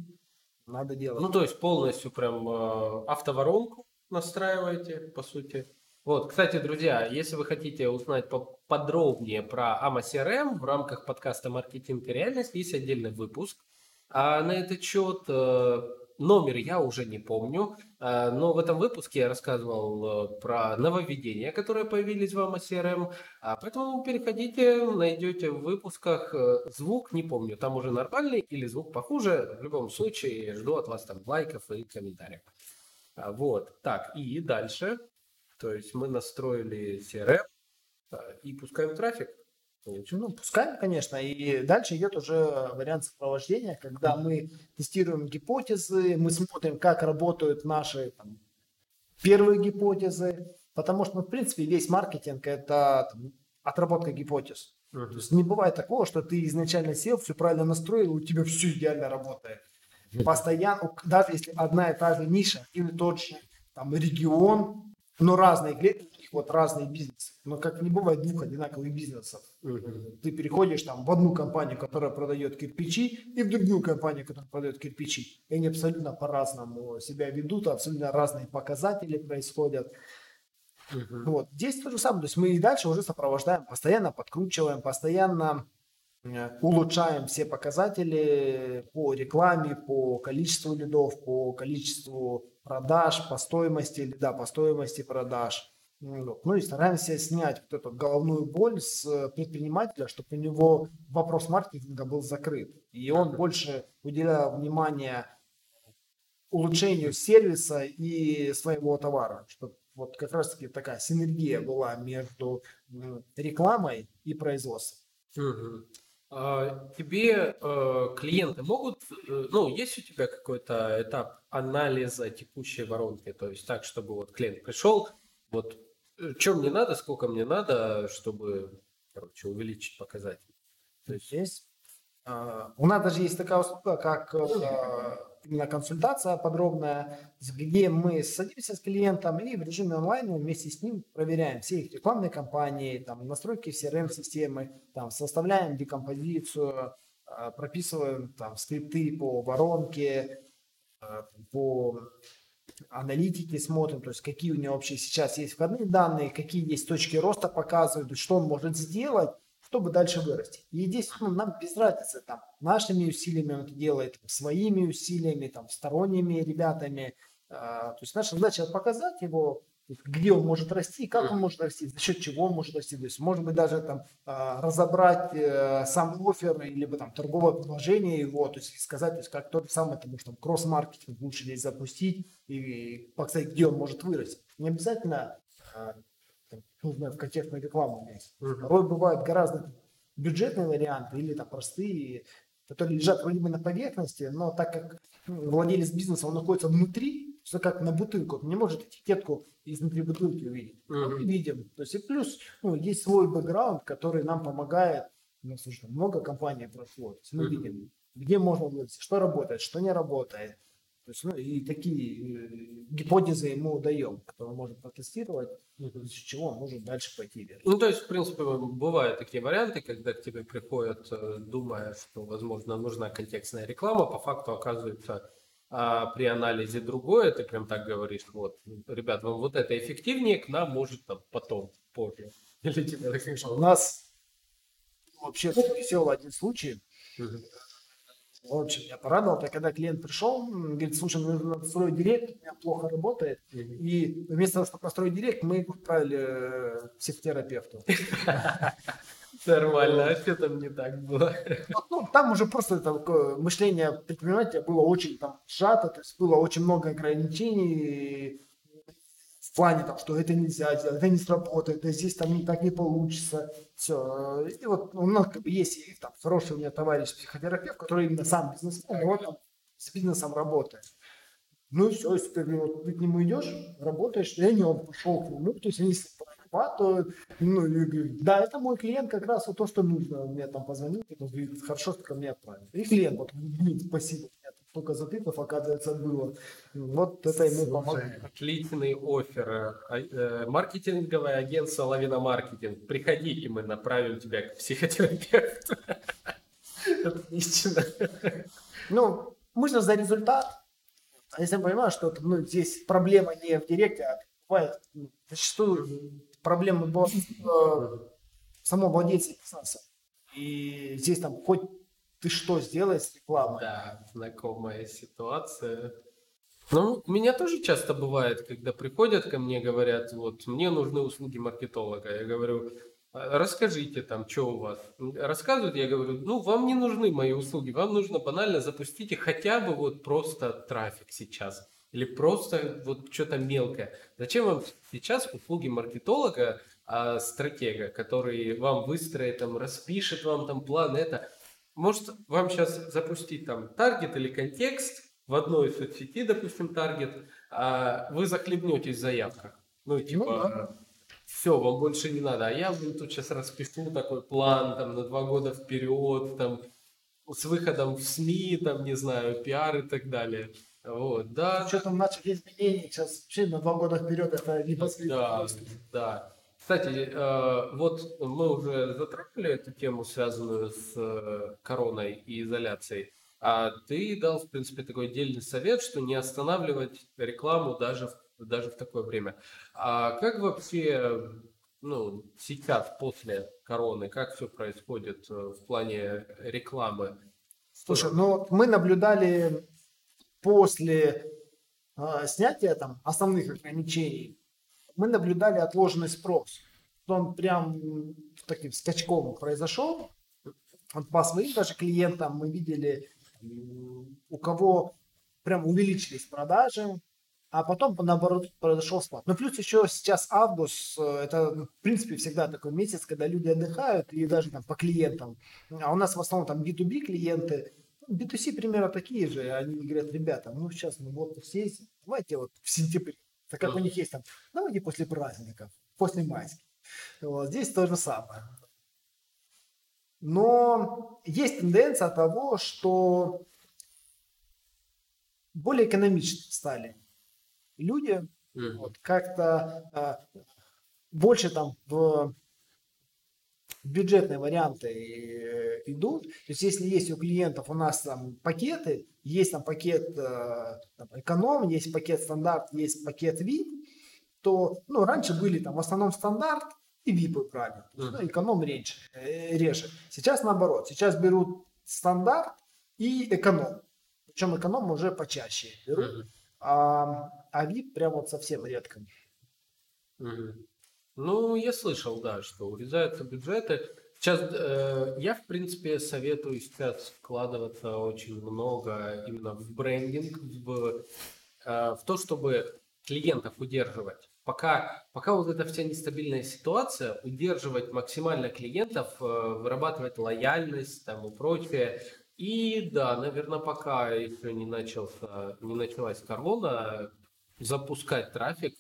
надо делать. Ну, то есть полностью прям э, автоворонку настраиваете, по сути. Вот, кстати, друзья, если вы хотите узнать подробнее про AMA CRM в рамках подкаста «Маркетинг и реальность», есть отдельный выпуск. А на этот счет э, Номер я уже не помню, но в этом выпуске я рассказывал э, про нововведения, которые появились в AMA CRM, а поэтому переходите, найдете в выпусках э, звук, не помню, там уже нормальный или звук похуже, в любом случае жду от вас там лайков и комментариев. А, вот, так, и дальше, то есть мы настроили CRM и пускаем трафик. Ну, пускай, конечно. И дальше идет уже вариант сопровождения, когда мы тестируем гипотезы, мы смотрим, как работают наши там, первые гипотезы, потому что, ну, в принципе, весь маркетинг – это там, отработка гипотез. Uh-huh. То есть не бывает такого, что ты изначально сел, все правильно настроил, у тебя все идеально работает. Постоянно, даже если одна и та же ниша или тот же там, регион, но разные клиенты, вот разные бизнесы. Но как не бывает двух одинаковых бизнесов. Ты переходишь там в одну компанию, которая продает кирпичи, и в другую компанию, которая продает кирпичи. И они абсолютно по-разному себя ведут, абсолютно разные показатели происходят. Uh-huh. Вот. Здесь то же самое. То есть мы и дальше уже сопровождаем, постоянно подкручиваем, постоянно э, улучшаем все показатели по рекламе, по количеству лидов, по количеству продаж, по стоимости да, по стоимости продаж. Ну и стараемся снять вот эту головную боль с предпринимателя, чтобы у него вопрос маркетинга был закрыт. И он больше уделял внимание улучшению сервиса и своего товара, чтобы вот как раз таки такая синергия была между рекламой и производством. Угу. А, тебе э, клиенты могут, э, ну, есть у тебя какой-то этап анализа текущей воронки, то есть так, чтобы вот клиент пришел, вот что мне надо, сколько мне надо, чтобы, короче, увеличить показатель. То есть есть Uh, у нас даже есть такая услуга, как uh, именно консультация подробная, где мы садимся с клиентом и в режиме онлайн вместе с ним проверяем все их рекламные кампании, там, настройки CRM-системы, там, составляем декомпозицию, uh, прописываем там, скрипты по воронке, по аналитики смотрим, то есть какие у него вообще сейчас есть входные данные, какие есть точки роста показывают, что он может сделать, чтобы дальше вырасти. И здесь ну, нам без разницы, там, нашими усилиями он это делает, своими усилиями, там, сторонними ребятами. А, то есть наша задача показать его где он может расти, как он может расти, за счет чего он может расти. То есть, может быть, даже там а, разобрать э, сам офер, либо там торговое предложение его, то есть сказать, то есть как тот самый, там, может, там кросс-маркетинг лучше здесь запустить и показать, где он может вырасти. Не обязательно а, нужно в контекстную рекламу иметь. Порой бывают гораздо бюджетные варианты или там простые, которые лежат вроде бы на поверхности, но так как ну, владелец бизнеса, он находится внутри, все как на бутылку. Он не может этикетку изнутри бутылки увидеть. Mm-hmm. Мы видим. То есть и плюс ну, есть свой бэкграунд, который нам помогает. Ну, слушай, много компаний прошло. То есть мы mm-hmm. видим, где можно вырасти, что работает, что не работает. То есть, ну, и такие э, гипотезы ему даем, которые можно протестировать, из чего он может дальше пойти вверх. Ну, то есть, в принципе, бывают такие варианты, когда к тебе приходят, э, думая, что, возможно, нужна контекстная реклама, по факту оказывается а при анализе другое, ты прям так говоришь, вот, ребят, вам вот это эффективнее, к нам может там потом, позже. *laughs* Или тебе так У нас вообще веселый один случай. Угу. В общем, я порадовал, так когда клиент пришел, говорит, слушай, нужно настроить директ, у меня плохо работает. И вместо того, чтобы настроить директ, мы отправили э, психотерапевту. *laughs* Нормально, а что там не так было? Ну, там уже просто такое мышление предпринимателя было очень там сжато, то есть было очень много ограничений. в плане там, что это нельзя делать, это не сработает, это здесь там так не получится. Все. И вот у нас как бы есть там, хороший у меня товарищ психотерапевт, который именно сам бизнесмен, вот там с бизнесом работает. Ну и все, если ты, вот, ты к нему идешь, работаешь, и не он пошел к нему, то есть если то, ну, да, это мой клиент, как раз вот то, что нужно. Он мне там позвонил, и говорит, хорошо, что ко мне отправил. И клиент, вот, блин, спасибо, только затыков, оказывается, было. Вот это ему помогло. Отличный офер. А, э, маркетинговое агентство Лавина Маркетинг. Приходи, и мы направим тебя к психотерапевту. *laughs* Отлично. Ну, мы же за результат. Если я понимаю, что ну, здесь проблема не в директе, а бывает зачастую проблема была в самом владельце бизнеса. И здесь там хоть ты что сделаешь с рекламой. Да, знакомая ситуация. Ну, у меня тоже часто бывает, когда приходят ко мне, говорят, вот, мне нужны услуги маркетолога. Я говорю, «А, расскажите там, что у вас. Рассказывают, я говорю, ну, вам не нужны мои услуги, вам нужно банально запустите хотя бы вот просто трафик сейчас. Или просто вот что-то мелкое. Зачем вам сейчас услуги маркетолога, а стратега, который вам выстроит, там, распишет вам там план, это. Может вам сейчас запустить там таргет или контекст в одной соцсети, допустим, таргет, а вы захлебнетесь в заявках. Ну, ну типа, ну, да. все, вам больше не надо. А я блин, тут сейчас распишу такой план там на два года вперед, там, с выходом в СМИ, там, не знаю, пиар и так далее. Вот, да. Что там наших изменений сейчас вообще на два года вперед это не Да, да. Кстати, э, вот мы уже затронули эту тему, связанную с э, короной и изоляцией. А ты дал, в принципе, такой отдельный совет, что не останавливать рекламу даже в, даже в такое время. А как вообще ну, сейчас, после короны, как все происходит э, в плане рекламы? Слушай, ну мы наблюдали после э, снятия там основных ограничений, мы наблюдали отложенный спрос. Он прям таким скачком произошел. По своим даже клиентам мы видели, у кого прям увеличились продажи, а потом, наоборот, произошел спад. Но плюс еще сейчас август, это, в принципе, всегда такой месяц, когда люди отдыхают, и даже там по клиентам. А у нас в основном там B2B клиенты, B2C примерно такие же. Они говорят, ребята, ну сейчас мы вот все, давайте вот в сентябре, так как у них есть там, давайте после праздников, после майских. Вот, здесь то же самое. Но есть тенденция того, что более экономичны стали люди, mm-hmm. вот, как-то э, больше там в бюджетные варианты э, идут. То есть если есть у клиентов у нас там пакеты, есть там пакет э, там, эконом, есть пакет стандарт, есть пакет VIP, то ну, раньше были там в основном стандарт и VIP брали. Ну, эконом реже, э, реже. Сейчас наоборот. Сейчас берут стандарт и эконом. Причем эконом уже почаще берут. А, а VIP прям вот совсем редко. Ну, я слышал, да, что урезаются бюджеты. Сейчас э, я, в принципе, советую сейчас вкладываться очень много именно в брендинг, в, э, в то, чтобы клиентов удерживать. Пока, пока вот эта вся нестабильная ситуация, удерживать максимально клиентов, э, вырабатывать лояльность там и прочее. И да, наверное, пока еще не, начался, не началась корона, запускать трафик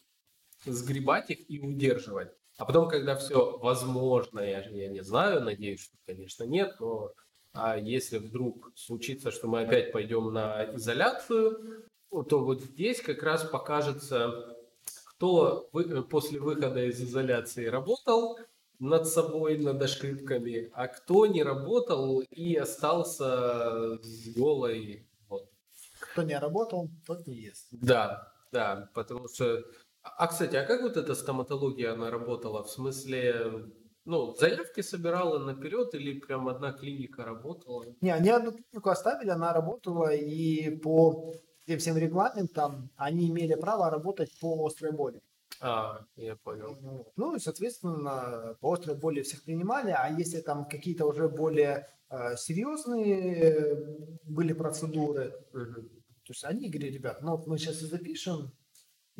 сгребать их и удерживать. А потом, когда все возможно, я, я не знаю, надеюсь, что, конечно, нет, но а если вдруг случится, что мы опять пойдем на изоляцию, то вот здесь как раз покажется, кто вы, после выхода из изоляции работал над собой, над ошибками, а кто не работал и остался с голой. Вот. Кто не работал, тот не ест. Да, да, потому что а, кстати, а как вот эта стоматология, она работала? В смысле, ну, заявки собирала наперед или прям одна клиника работала? Не, они одну клинику оставили, она работала, и по тем всем регламентам они имели право работать по острой боли. А, я понял. Ну и, соответственно, по острой боли всех принимали, а если там какие-то уже более э, серьезные были процедуры, угу. то есть они говорили, ребят, ну мы сейчас и запишем,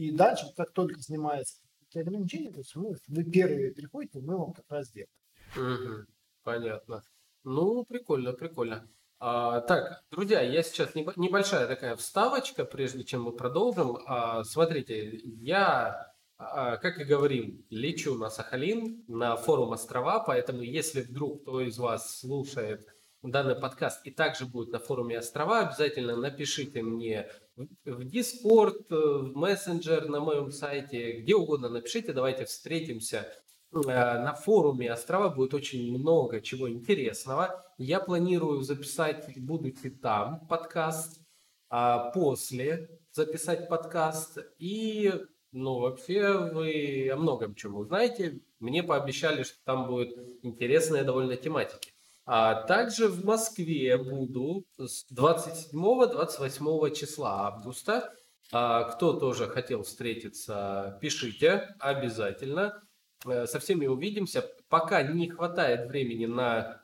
и дальше, как только снимается эти ограничения, то есть мы, вы первые приходите, мы вам как раз сделаем. Мгм. Понятно. Ну, прикольно, прикольно. А, так, друзья, я сейчас небо- небольшая такая вставочка, прежде чем мы продолжим. А, смотрите, я, а, как и говорил, лечу на Сахалин, на форум острова, поэтому если вдруг кто из вас слушает данный подкаст и также будет на форуме острова, обязательно напишите мне в Discord, э, в мессенджер на моем сайте, где угодно напишите, давайте встретимся Э, на форуме острова будет очень много чего интересного. Я планирую записать, будучи там, подкаст, а после записать подкаст. И, ну, вообще вы о многом чем узнаете. Мне пообещали, что там будет интересная довольно тематики. А также в Москве буду с 27-28 числа августа. А кто тоже хотел встретиться, пишите обязательно. Э, Со всеми увидимся. Пока не хватает времени на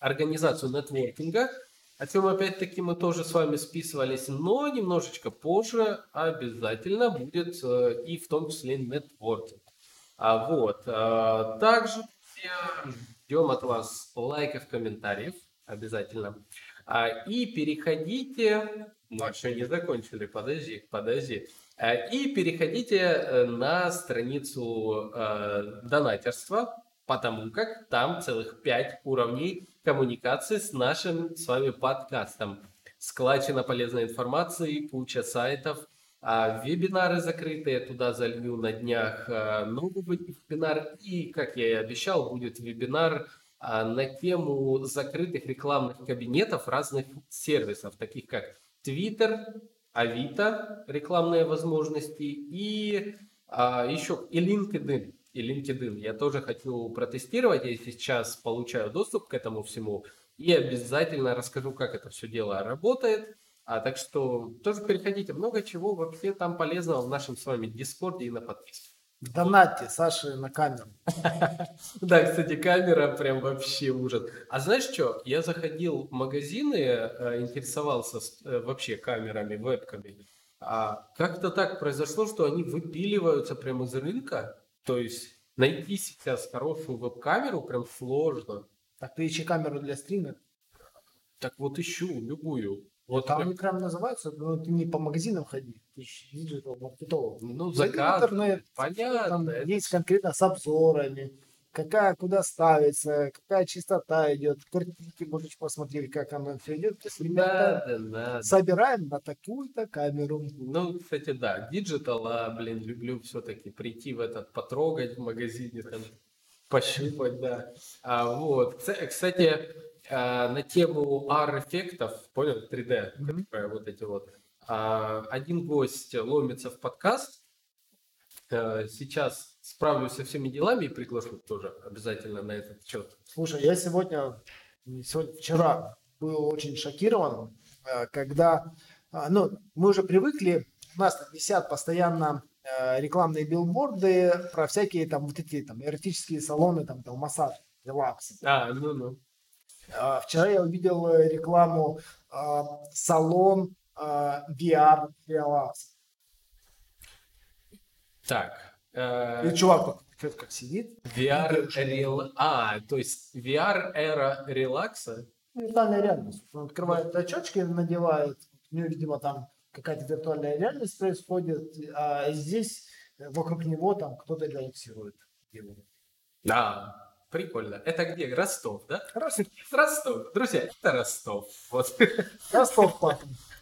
организацию нетворкинга, о чем опять-таки мы тоже с вами списывались, но немножечко позже обязательно будет э, и в том числе нетворкинг. А вот, э, также ждем от вас лайков, комментариев, обязательно. А, И переходите, мы еще не закончили, подожди, подожди. А, И переходите э, на страницу э, донатерства, потому как там целых пять уровней коммуникации с нашим с вами подкастом. Складчина полезной информации, куча сайтов, а, вебинары закрытые, туда залью на днях а, новый вебинар. И, как я и обещал, будет вебинар а, на тему закрытых рекламных кабинетов разных сервисов, таких как Twitter, Авито, рекламные возможности и а, еще и LinkedIn. И LinkedIn. Я тоже хочу протестировать. Я сейчас получаю доступ к этому всему и обязательно расскажу, как это все дело работает. А, так что тоже переходите. Много чего вообще там полезного в нашем с вами Дискорде и на подписке. Донатьте Саше на камеру. *laughs* Да, кстати, камера прям вообще ужас. А знаешь что? Я заходил в магазины, э, интересовался э, вообще камерами, вебками. А как-то так произошло, что они выпиливаются прямо из рынка. То есть найти сейчас хорошую веб-камеру прям сложно. Так ты ищи камеру для стрима. Так вот ищу любую. Вот Там они прям называются, но ты не по магазинам ходи, ты digital маркетолог. ну, Зайди в заказ. интернет, Понятно. Там это есть конкретно с обзорами, какая куда ставится, какая частота идет, картинки можешь посмотреть, как оно все идет. То есть, ребята, Надо, надо. собираем на такую-то камеру. Ну, кстати, да, digital, а, блин, люблю все-таки прийти в этот, потрогать в магазине, там, пощупать, да. А, вот, кстати, на тему AR-эффектов, понял, 3D, Мгм. которые вот эти вот, а, один гость ломится в подкаст, Э, сейчас справлюсь со всеми делами и приглашу тоже обязательно на этот счет. Слушай, я сегодня, сегодня, вчера был очень шокирован, э, когда, а, ну, мы уже привыкли, у нас там висят постоянно э, рекламные билборды про всякие там вот эти там эротические салоны, там, там массаж, релакс. А, ну-ну. А, Вчера я увидел э, рекламу а, салон а, VR релакс. Так. э, И чувак такой, чё-то как сидит, VR рел... А, то есть VR эра релакса? Ну, виртуальная реальность. Он открывает очечки, надевает, у него, видимо, там какая-то виртуальная реальность происходит, а здесь э, вокруг него там кто-то релаксирует. Да, прикольно. Это где? Ростов, да? Хорошо. Ростов. Друзья, это Ростов. Вот. Ростов.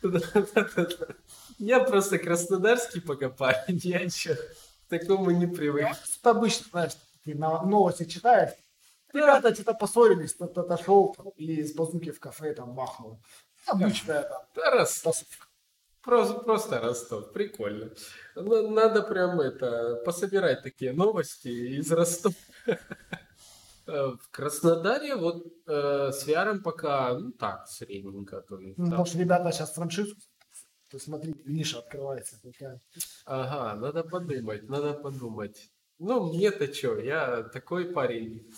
Да-да-да. *laughs* Я просто краснодарский пока парень, я еще к такому не привык. Это обычно, знаешь, ты новости читаешь, ребята что-то поссорились, кто-то отошел и с базуки в кафе там махнул. Обычная там Да, Ростов. Просто, просто Ростов. Прикольно. Ну, Надо прям это, пособирать такие новости из Ростова. *laughs* Э, В Краснодаре вот э, с VR пока, ну так, средненько. То есть, Ну, там. Может, ребята сейчас франшизу, то смотри, ниша открывается такая. Ага, надо подумать, надо подумать. Ну, мне-то что, я такой парень.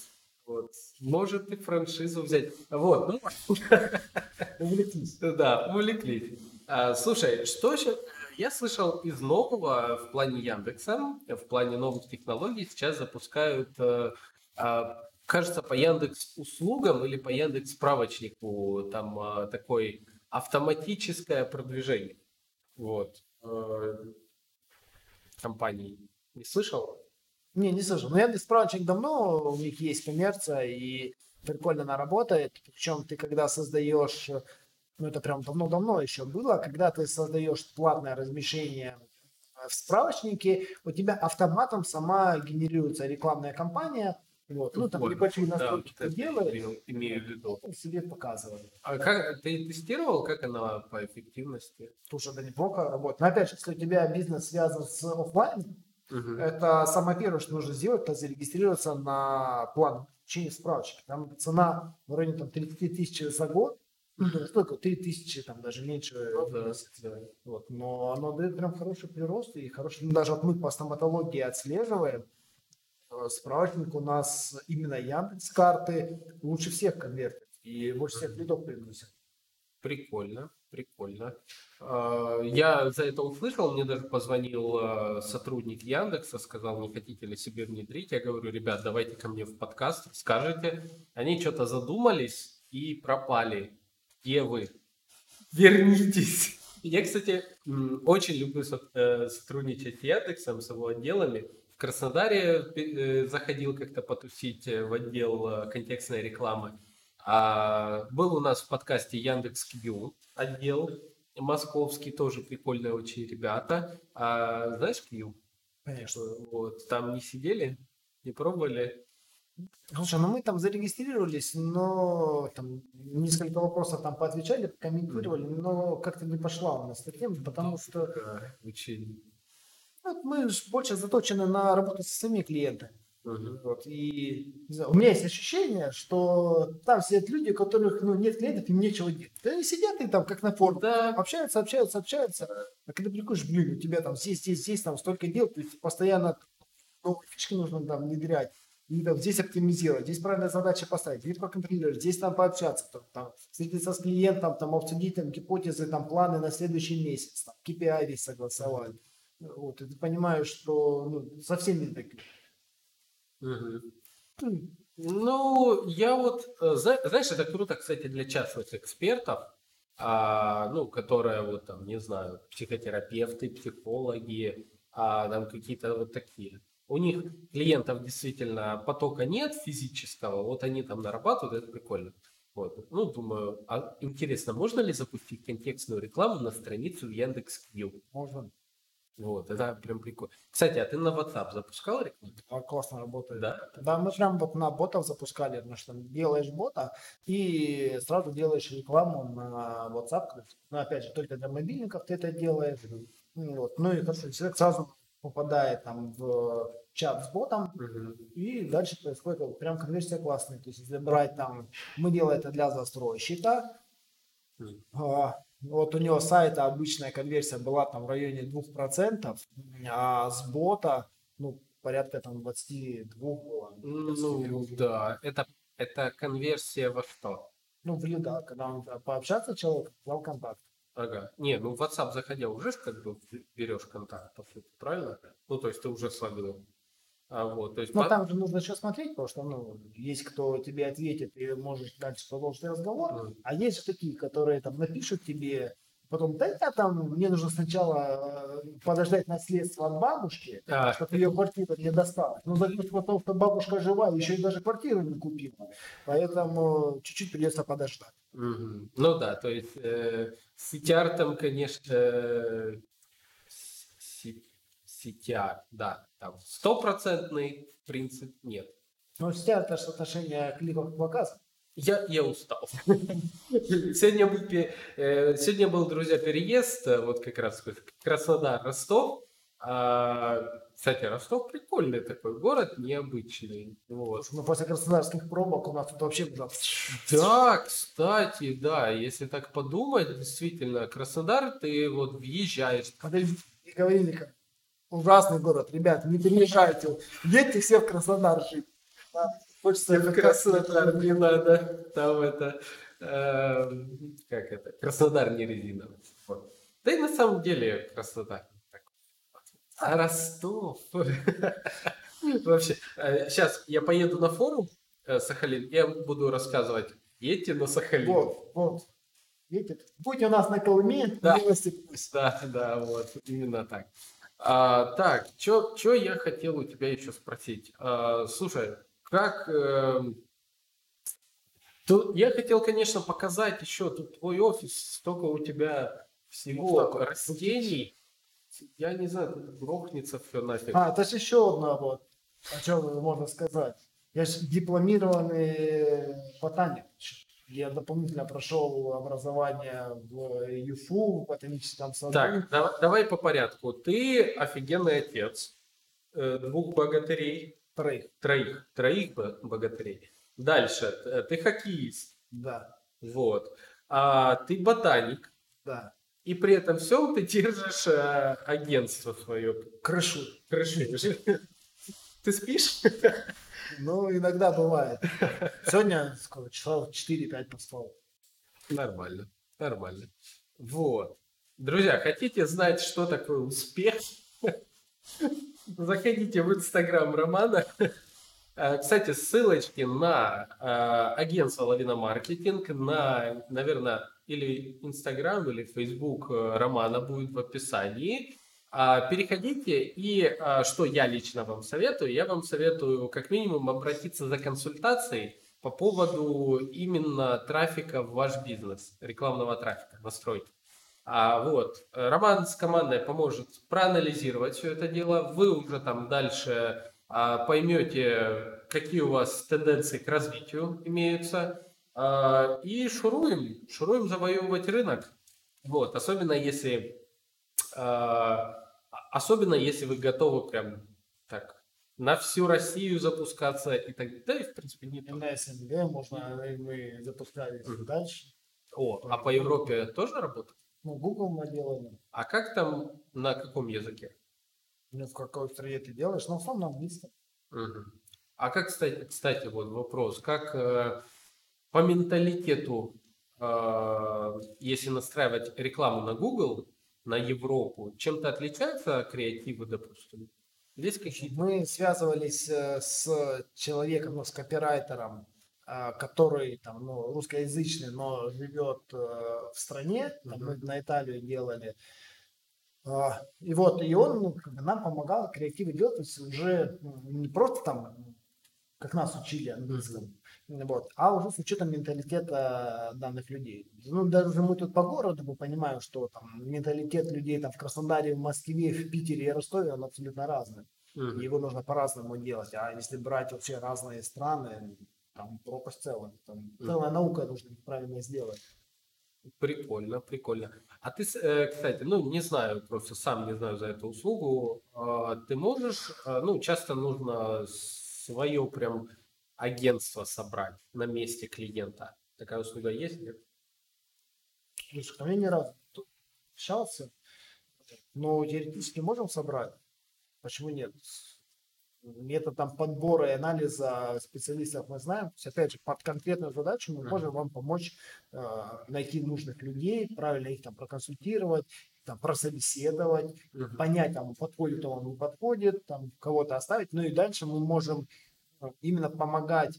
Вот. Может и франшизу взять. Вот, ну, *laughs* Увлеклись. да, увлеклись. А, слушай, что сейчас... Я слышал из нового в плане Яндекса, в плане новых технологий сейчас запускают, э, а, кажется, по Яндекс услугам или по Яндекс справочнику там а, такой автоматическое продвижение. Вот. Э, компании. Не слышал? Не, не слышал. Но Яндекс справочник давно, у них есть коммерция, и прикольно она работает. Причем ты когда создаешь, ну это прям давно-давно еще было, когда ты создаешь платное размещение в справочнике, у тебя автоматом сама генерируется рекламная кампания, вот. Ну, там небольшие настройки да, ты делаешь, имею в виду. себе показывает. А как ты тестировал, как она по эффективности? Слушай, да неплохо работает. Но опять же, если у тебя бизнес связан с офлайн, угу. это самое первое, что нужно сделать, это зарегистрироваться на план получения справочника. Там цена в районе там, 30 тысяч за год. Ну, *laughs* столько, 3 тысячи, там даже меньше. Ну, да. вот. Но оно дает прям хороший прирост и хороший, ну, даже вот мы по стоматологии отслеживаем, справочник у нас именно Яндекс карты лучше всех конвертит и больше всех лидов приносит. Прикольно, прикольно. А, я за это услышал, мне даже позвонил э, сотрудник Яндекса, сказал, не хотите ли себе внедрить. Я говорю, ребят, давайте ко мне в подкаст, скажите. Они что-то задумались и пропали. Где вы? Вернитесь. Я, кстати, очень люблю э, сотрудничать с Яндексом, с его отделами. Краснодаре э, заходил как-то потусить э, в отдел э, контекстной рекламы. А был у нас в подкасте Яндекс Кью отдел московский, тоже прикольные очень ребята. А знаешь Кью? Конечно. Вот, там не сидели, не пробовали. Слушай, ну мы там зарегистрировались, но там несколько вопросов там поотвечали, комментировали, но как-то не пошла у нас эта тема, потому что... Да, очень мы больше заточены на работу со своими клиентами. Uh-huh. Вот, и знаю, у меня есть ощущение, что там сидят люди, у которых ну, нет клиентов, им нечего делать. Они сидят и там как на форуме, да. общаются, общаются, общаются. А когда приходишь, блин, у тебя там здесь, здесь, здесь, там столько дел, то есть постоянно новые фишки нужно там внедрять. И там, здесь оптимизировать, здесь правильная задача поставить, здесь проконтролировать, здесь там пообщаться, там, там, встретиться с клиентом, там, обсудить там, гипотезы, там, планы на следующий месяц, там, KPI согласовать. Вот, и ты понимаешь, что ну, совсем не такие. Угу. Ну, я вот, э, знаешь, это круто, кстати, для частных экспертов, а, ну, которые вот там, не знаю, психотерапевты, психологи, а там какие-то вот такие. У них клиентов действительно потока нет физического, вот они там нарабатывают, это прикольно. Вот. Ну, думаю, а интересно, можно ли запустить контекстную рекламу на страницу в Яндекс.Кью? Можно. Вот, это прям прикольно. Кстати, а ты на WhatsApp запускал рекламу? Классно работает. Да? Да, мы прям вот на ботов запускали, потому что делаешь бота и сразу делаешь рекламу на WhatsApp. Ну, опять же, только для мобильников ты это делаешь. Вот. Ну и человек сразу попадает там в чат с ботом, uh-huh. и дальше происходит прям конверсия классная. То есть, если брать там, мы делаем это для застройщика, uh-huh. Вот у него сайта обычная конверсия была там в районе 2%, а с бота, ну, порядка там 22 было. Ну, да, это, это конверсия во что? Ну, в лида, когда он пообщаться человек, дал контакт. Ага. Не, ну в WhatsApp заходя уже как бы берешь контакт, по сути, правильно? Ну, то есть ты уже словил. А вот, то есть Но по... там же нужно еще смотреть, потому что ну, есть кто тебе ответит, и можешь дальше продолжить разговор, mm. а есть такие, которые там напишут тебе, потом, да я там, мне нужно сначала э, подождать наследство от бабушки, а. чтобы ее квартира не досталась. Ну, потому что бабушка жива, еще и даже квартиру не купила, поэтому чуть-чуть придется подождать. Mm-hmm. Ну да, то есть э, с CTR там, конечно, э, CTR, да, там стопроцентный принцип нет. Ну, CTR это соотношение кликов к показам. Я, я устал. Сегодня был, э, сегодня был, друзья, переезд, э, вот как раз Краснодар, Ростов. А, кстати, Ростов прикольный такой город, необычный. Вот. Ну, после краснодарских пробок у нас тут вообще... Да, кстати, да, если так подумать, действительно, Краснодар, ты вот въезжаешь... Подожди, говорили как ужасный город, ребят, не переезжайте, едьте все в Краснодар жить. Да? Хочется в Краснодар, не надо, там это, э, как это, Краснодар не резиновый. Вот. Да и на самом деле красота. А Ростов. *laughs* Вообще, сейчас я поеду на форум э, Сахалин, я буду рассказывать, едьте на Сахалин. Вот, вот. Видите, будь у нас на Колыме, Да. милости пусть. Да, да, вот, именно так. А, так, что я хотел у тебя еще спросить? А, слушай, как... эм, тут я хотел, конечно, показать еще тут твой офис, столько у тебя всего Столько. растений. Я не знаю, тут грохнется все нафиг. А, это же еще одна вот, о чем можно сказать. Я же дипломированный ботаник. Я дополнительно прошел образование в ЮФУ, в ботаническом саду. Так, да- давай по порядку. Ты офигенный отец э, двух богатырей, Троих, троих, троих бо- богатырей. Дальше, э, ты хоккеист, да, вот. А ты ботаник, да. и при этом все ты держишь э, агентство свое. Крышу. Крышишь. *laughs* Ты спишь? Ну, иногда бывает. Сегодня сколько, часов 4-5 поспал. Нормально, нормально. Вот. Друзья, хотите знать, что такое успех? Заходите в инстаграм Романа. Э, Кстати, ссылочки на э, агентство Лавина Маркетинг, на, наверное, или Инстаграм, или Фейсбук э, Романа будет в описании. А, Переходите, и а, что я лично вам советую? Я вам советую как минимум обратиться за консультацией по поводу именно трафика в ваш бизнес, рекламного трафика, настройки. А вот, Роман с командой поможет проанализировать все это дело. Вы уже там дальше а, поймете, какие у вас тенденции к развитию имеются. А, и шуруем, шуруем завоевывать рынок. Вот, особенно если, особенно если вы готовы прям так на всю Россию запускаться и так да и в принципе не только. на СНГ можно, и мы запускались Мгм. дальше. О, а по Европе тоже работает? Ну, Google мы делаем. А как там, на каком языке? Ну, в какой стране ты делаешь? Ну, в основном на английском. А как, кстати, кстати, вот вопрос, как э, по менталитету, э, если настраивать рекламу на Google, на Европу, чем-то отличаются креативы, допустим? Есть какие-то? Мы связывались э, с человеком, ну, с копирайтером, а, который там, ну, русскоязычный, но живет э, в стране. Там мы на Италию делали. А, И вот, и он ну, нам помогал креативы делать, то есть уже не просто там, как нас учили английскому, вот, а уже с учетом менталитета данных людей. Ну, даже мы тут по городу понимаем, что там менталитет людей там в Краснодаре, в Москве, в Питере и Ростове, он абсолютно разный. Мгм. Его нужно по-разному делать. А если брать вообще разные страны, там пропасть целая. Там целая наука нужно правильно сделать. Прикольно, прикольно. А ты, э, кстати, ну, не знаю, просто сам не знаю за эту услугу. А, Ты можешь, а, ну, часто нужно свое прям агентство собрать на месте клиента. Такая услуга есть, нет? Слушай, ко мне ни разу общался. Но теоретически можем собрать. Почему нет? Метод там подбора и анализа специалистов мы знаем. То есть, опять же, под конкретную задачу мы можем вам помочь э, найти нужных людей, правильно их там проконсультировать, там, прособеседовать, Мгм. понять, там, подходит он, не подходит, там, кого-то оставить. Ну и дальше мы можем именно помогать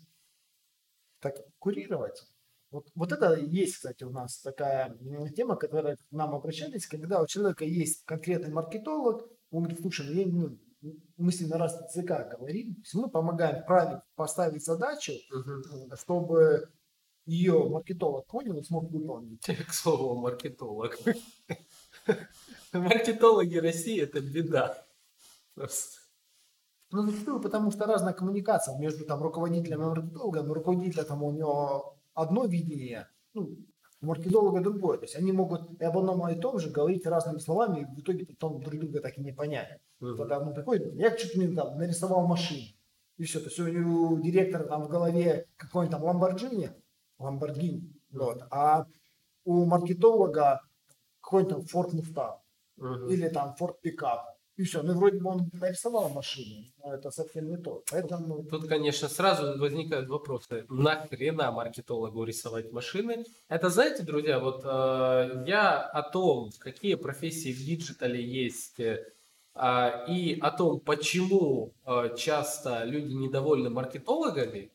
так, курировать. Вот, вот это есть, кстати, у нас такая тема, которая к нам обращались, когда у человека есть конкретный маркетолог, он говорит, слушай, я, ну, мы с ним на раз языка говорим, то есть мы помогаем правильно поставить задачу, э, чтобы ее маркетолог понял и смог выполнить. *laughs* К слову, маркетолог. *laughs* Маркетологи России – это беда. Просто. Ну, зачастую, потому что разная коммуникация между там руководителем и маркетологом. У руководителя там у него одно видение, ну, маркетолога другое. То есть они могут и об одном и том же говорить разными словами, и в итоге потом друг друга так и не понять. Мгм. Когда ну, такой, я что-то там нарисовал машину, и все. То есть у директора там в голове какой-нибудь там Ламборджини, Ламборгини, вот, а у маркетолога какой-нибудь там Ford Mustang Мгм. или там Ford Pickup. И все. Ну, вроде бы он нарисовал машину, но это совсем не то. Поэтому... Тут, конечно, сразу возникают вопросы. Нахрена маркетологу рисовать машины? Это, знаете, друзья, вот э, я о том, какие профессии в digital е есть, э, и о том, почему э, часто люди недовольны маркетологами,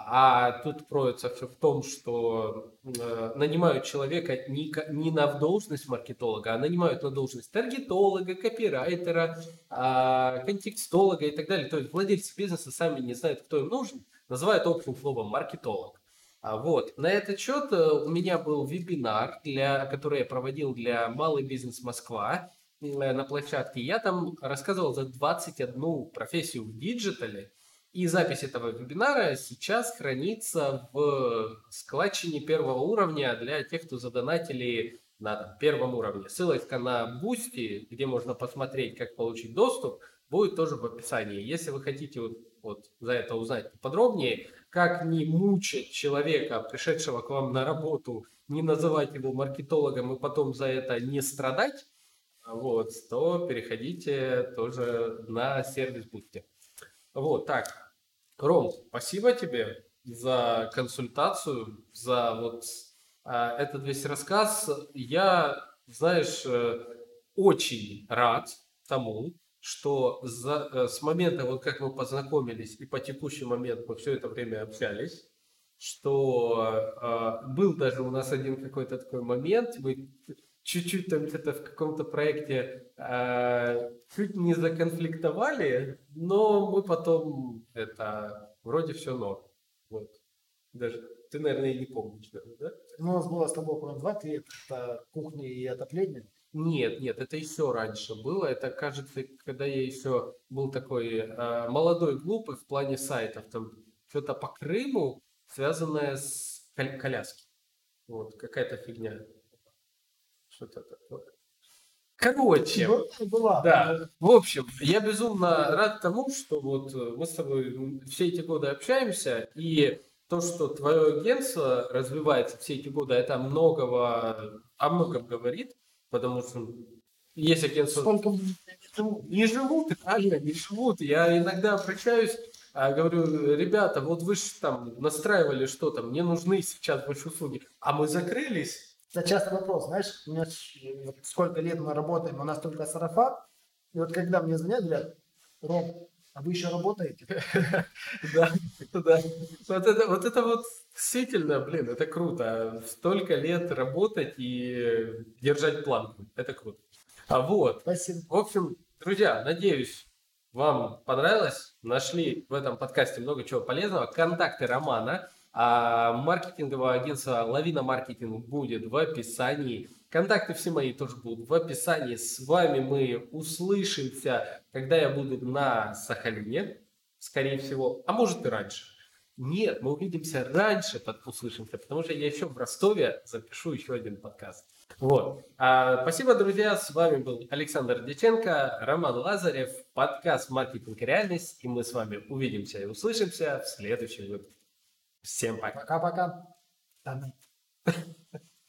а тут кроется все в том, что э, нанимают человека не, не на должность маркетолога, а нанимают на должность таргетолога, копирайтера, э, контекстолога и так далее. То есть владельцы бизнеса сами не знают, кто им нужен, называют общим словом маркетолог. А вот. На этот счет э, у меня был вебинар, для, который я проводил для Малый бизнес Москва э, на площадке. Я там рассказывал за 21 профессию в digital е, и запись этого вебинара сейчас хранится в складчине первого уровня для тех, кто задонатили на первом уровне. Ссылочка на Boosty, где можно посмотреть, как получить доступ, будет тоже в описании. Если вы хотите вот, вот за это узнать подробнее, как не мучать человека, пришедшего к вам на работу, не называть его маркетологом и потом за это не страдать, вот, то переходите тоже на сервис Boosty. Вот, так. Ром, спасибо тебе за консультацию, за вот а, этот весь рассказ. Я, знаешь, э, очень рад тому, что за, э, с момента, вот как мы познакомились, и по текущий момент мы все это время общались, что э, был даже у нас один какой-то такой момент, мы чуть-чуть там где-то в каком-то проекте э, чуть не законфликтовали, но мы потом это вроде все норм. Вот. Даже ты, наверное, и не помнишь, да? Ну, у нас было с тобой, по два лет, это кухня и отопление. Нет, нет, это еще раньше было. Это, кажется, когда я еще был такой э, молодой, глупый в плане сайтов. Там что-то по Крыму, связанное с кол- коляски. Вот, какая-то фигня. Что-то такое. Короче, была. да. В общем, я безумно рад тому, что вот э, мы с тобой все эти годы общаемся, и то, что твое агентство развивается все эти годы, это многого, о многом говорит, потому что есть агентство... Сколько не живут, реально не живут. Я иногда обращаюсь, а, говорю, ребята, вот вы же там настраивали что-то, мне нужны сейчас ваши услуги, а мы закрылись, это частый вопрос, знаешь, у меня вот сколько лет мы работаем, у нас только сарафан, и вот когда мне звонят, говорят, Ром, а вы еще работаете? *laughs* Да, да. Вот это, вот это вот действительно, блин, это круто. Столько лет работать и держать планку. Это круто. А вот. Спасибо. В общем, друзья, надеюсь, вам понравилось. Нашли в этом подкасте много чего полезного. Контакты Романа а маркетинговое агентство Лавина Маркетинг будет в описании. Контакты все мои тоже будут в описании. С вами мы услышимся, когда я буду на Сахалине, скорее всего, а может и раньше. Нет, мы увидимся раньше, под услышимся, потому что я еще в Ростове запишу еще один подкаст. Вот. А, спасибо, друзья. С вами был Александр Деченко, Роман Лазарев, подкаст «Маркетинг реальность». И мы с вами увидимся и услышимся в следующем выпуске. Всем пока-пока.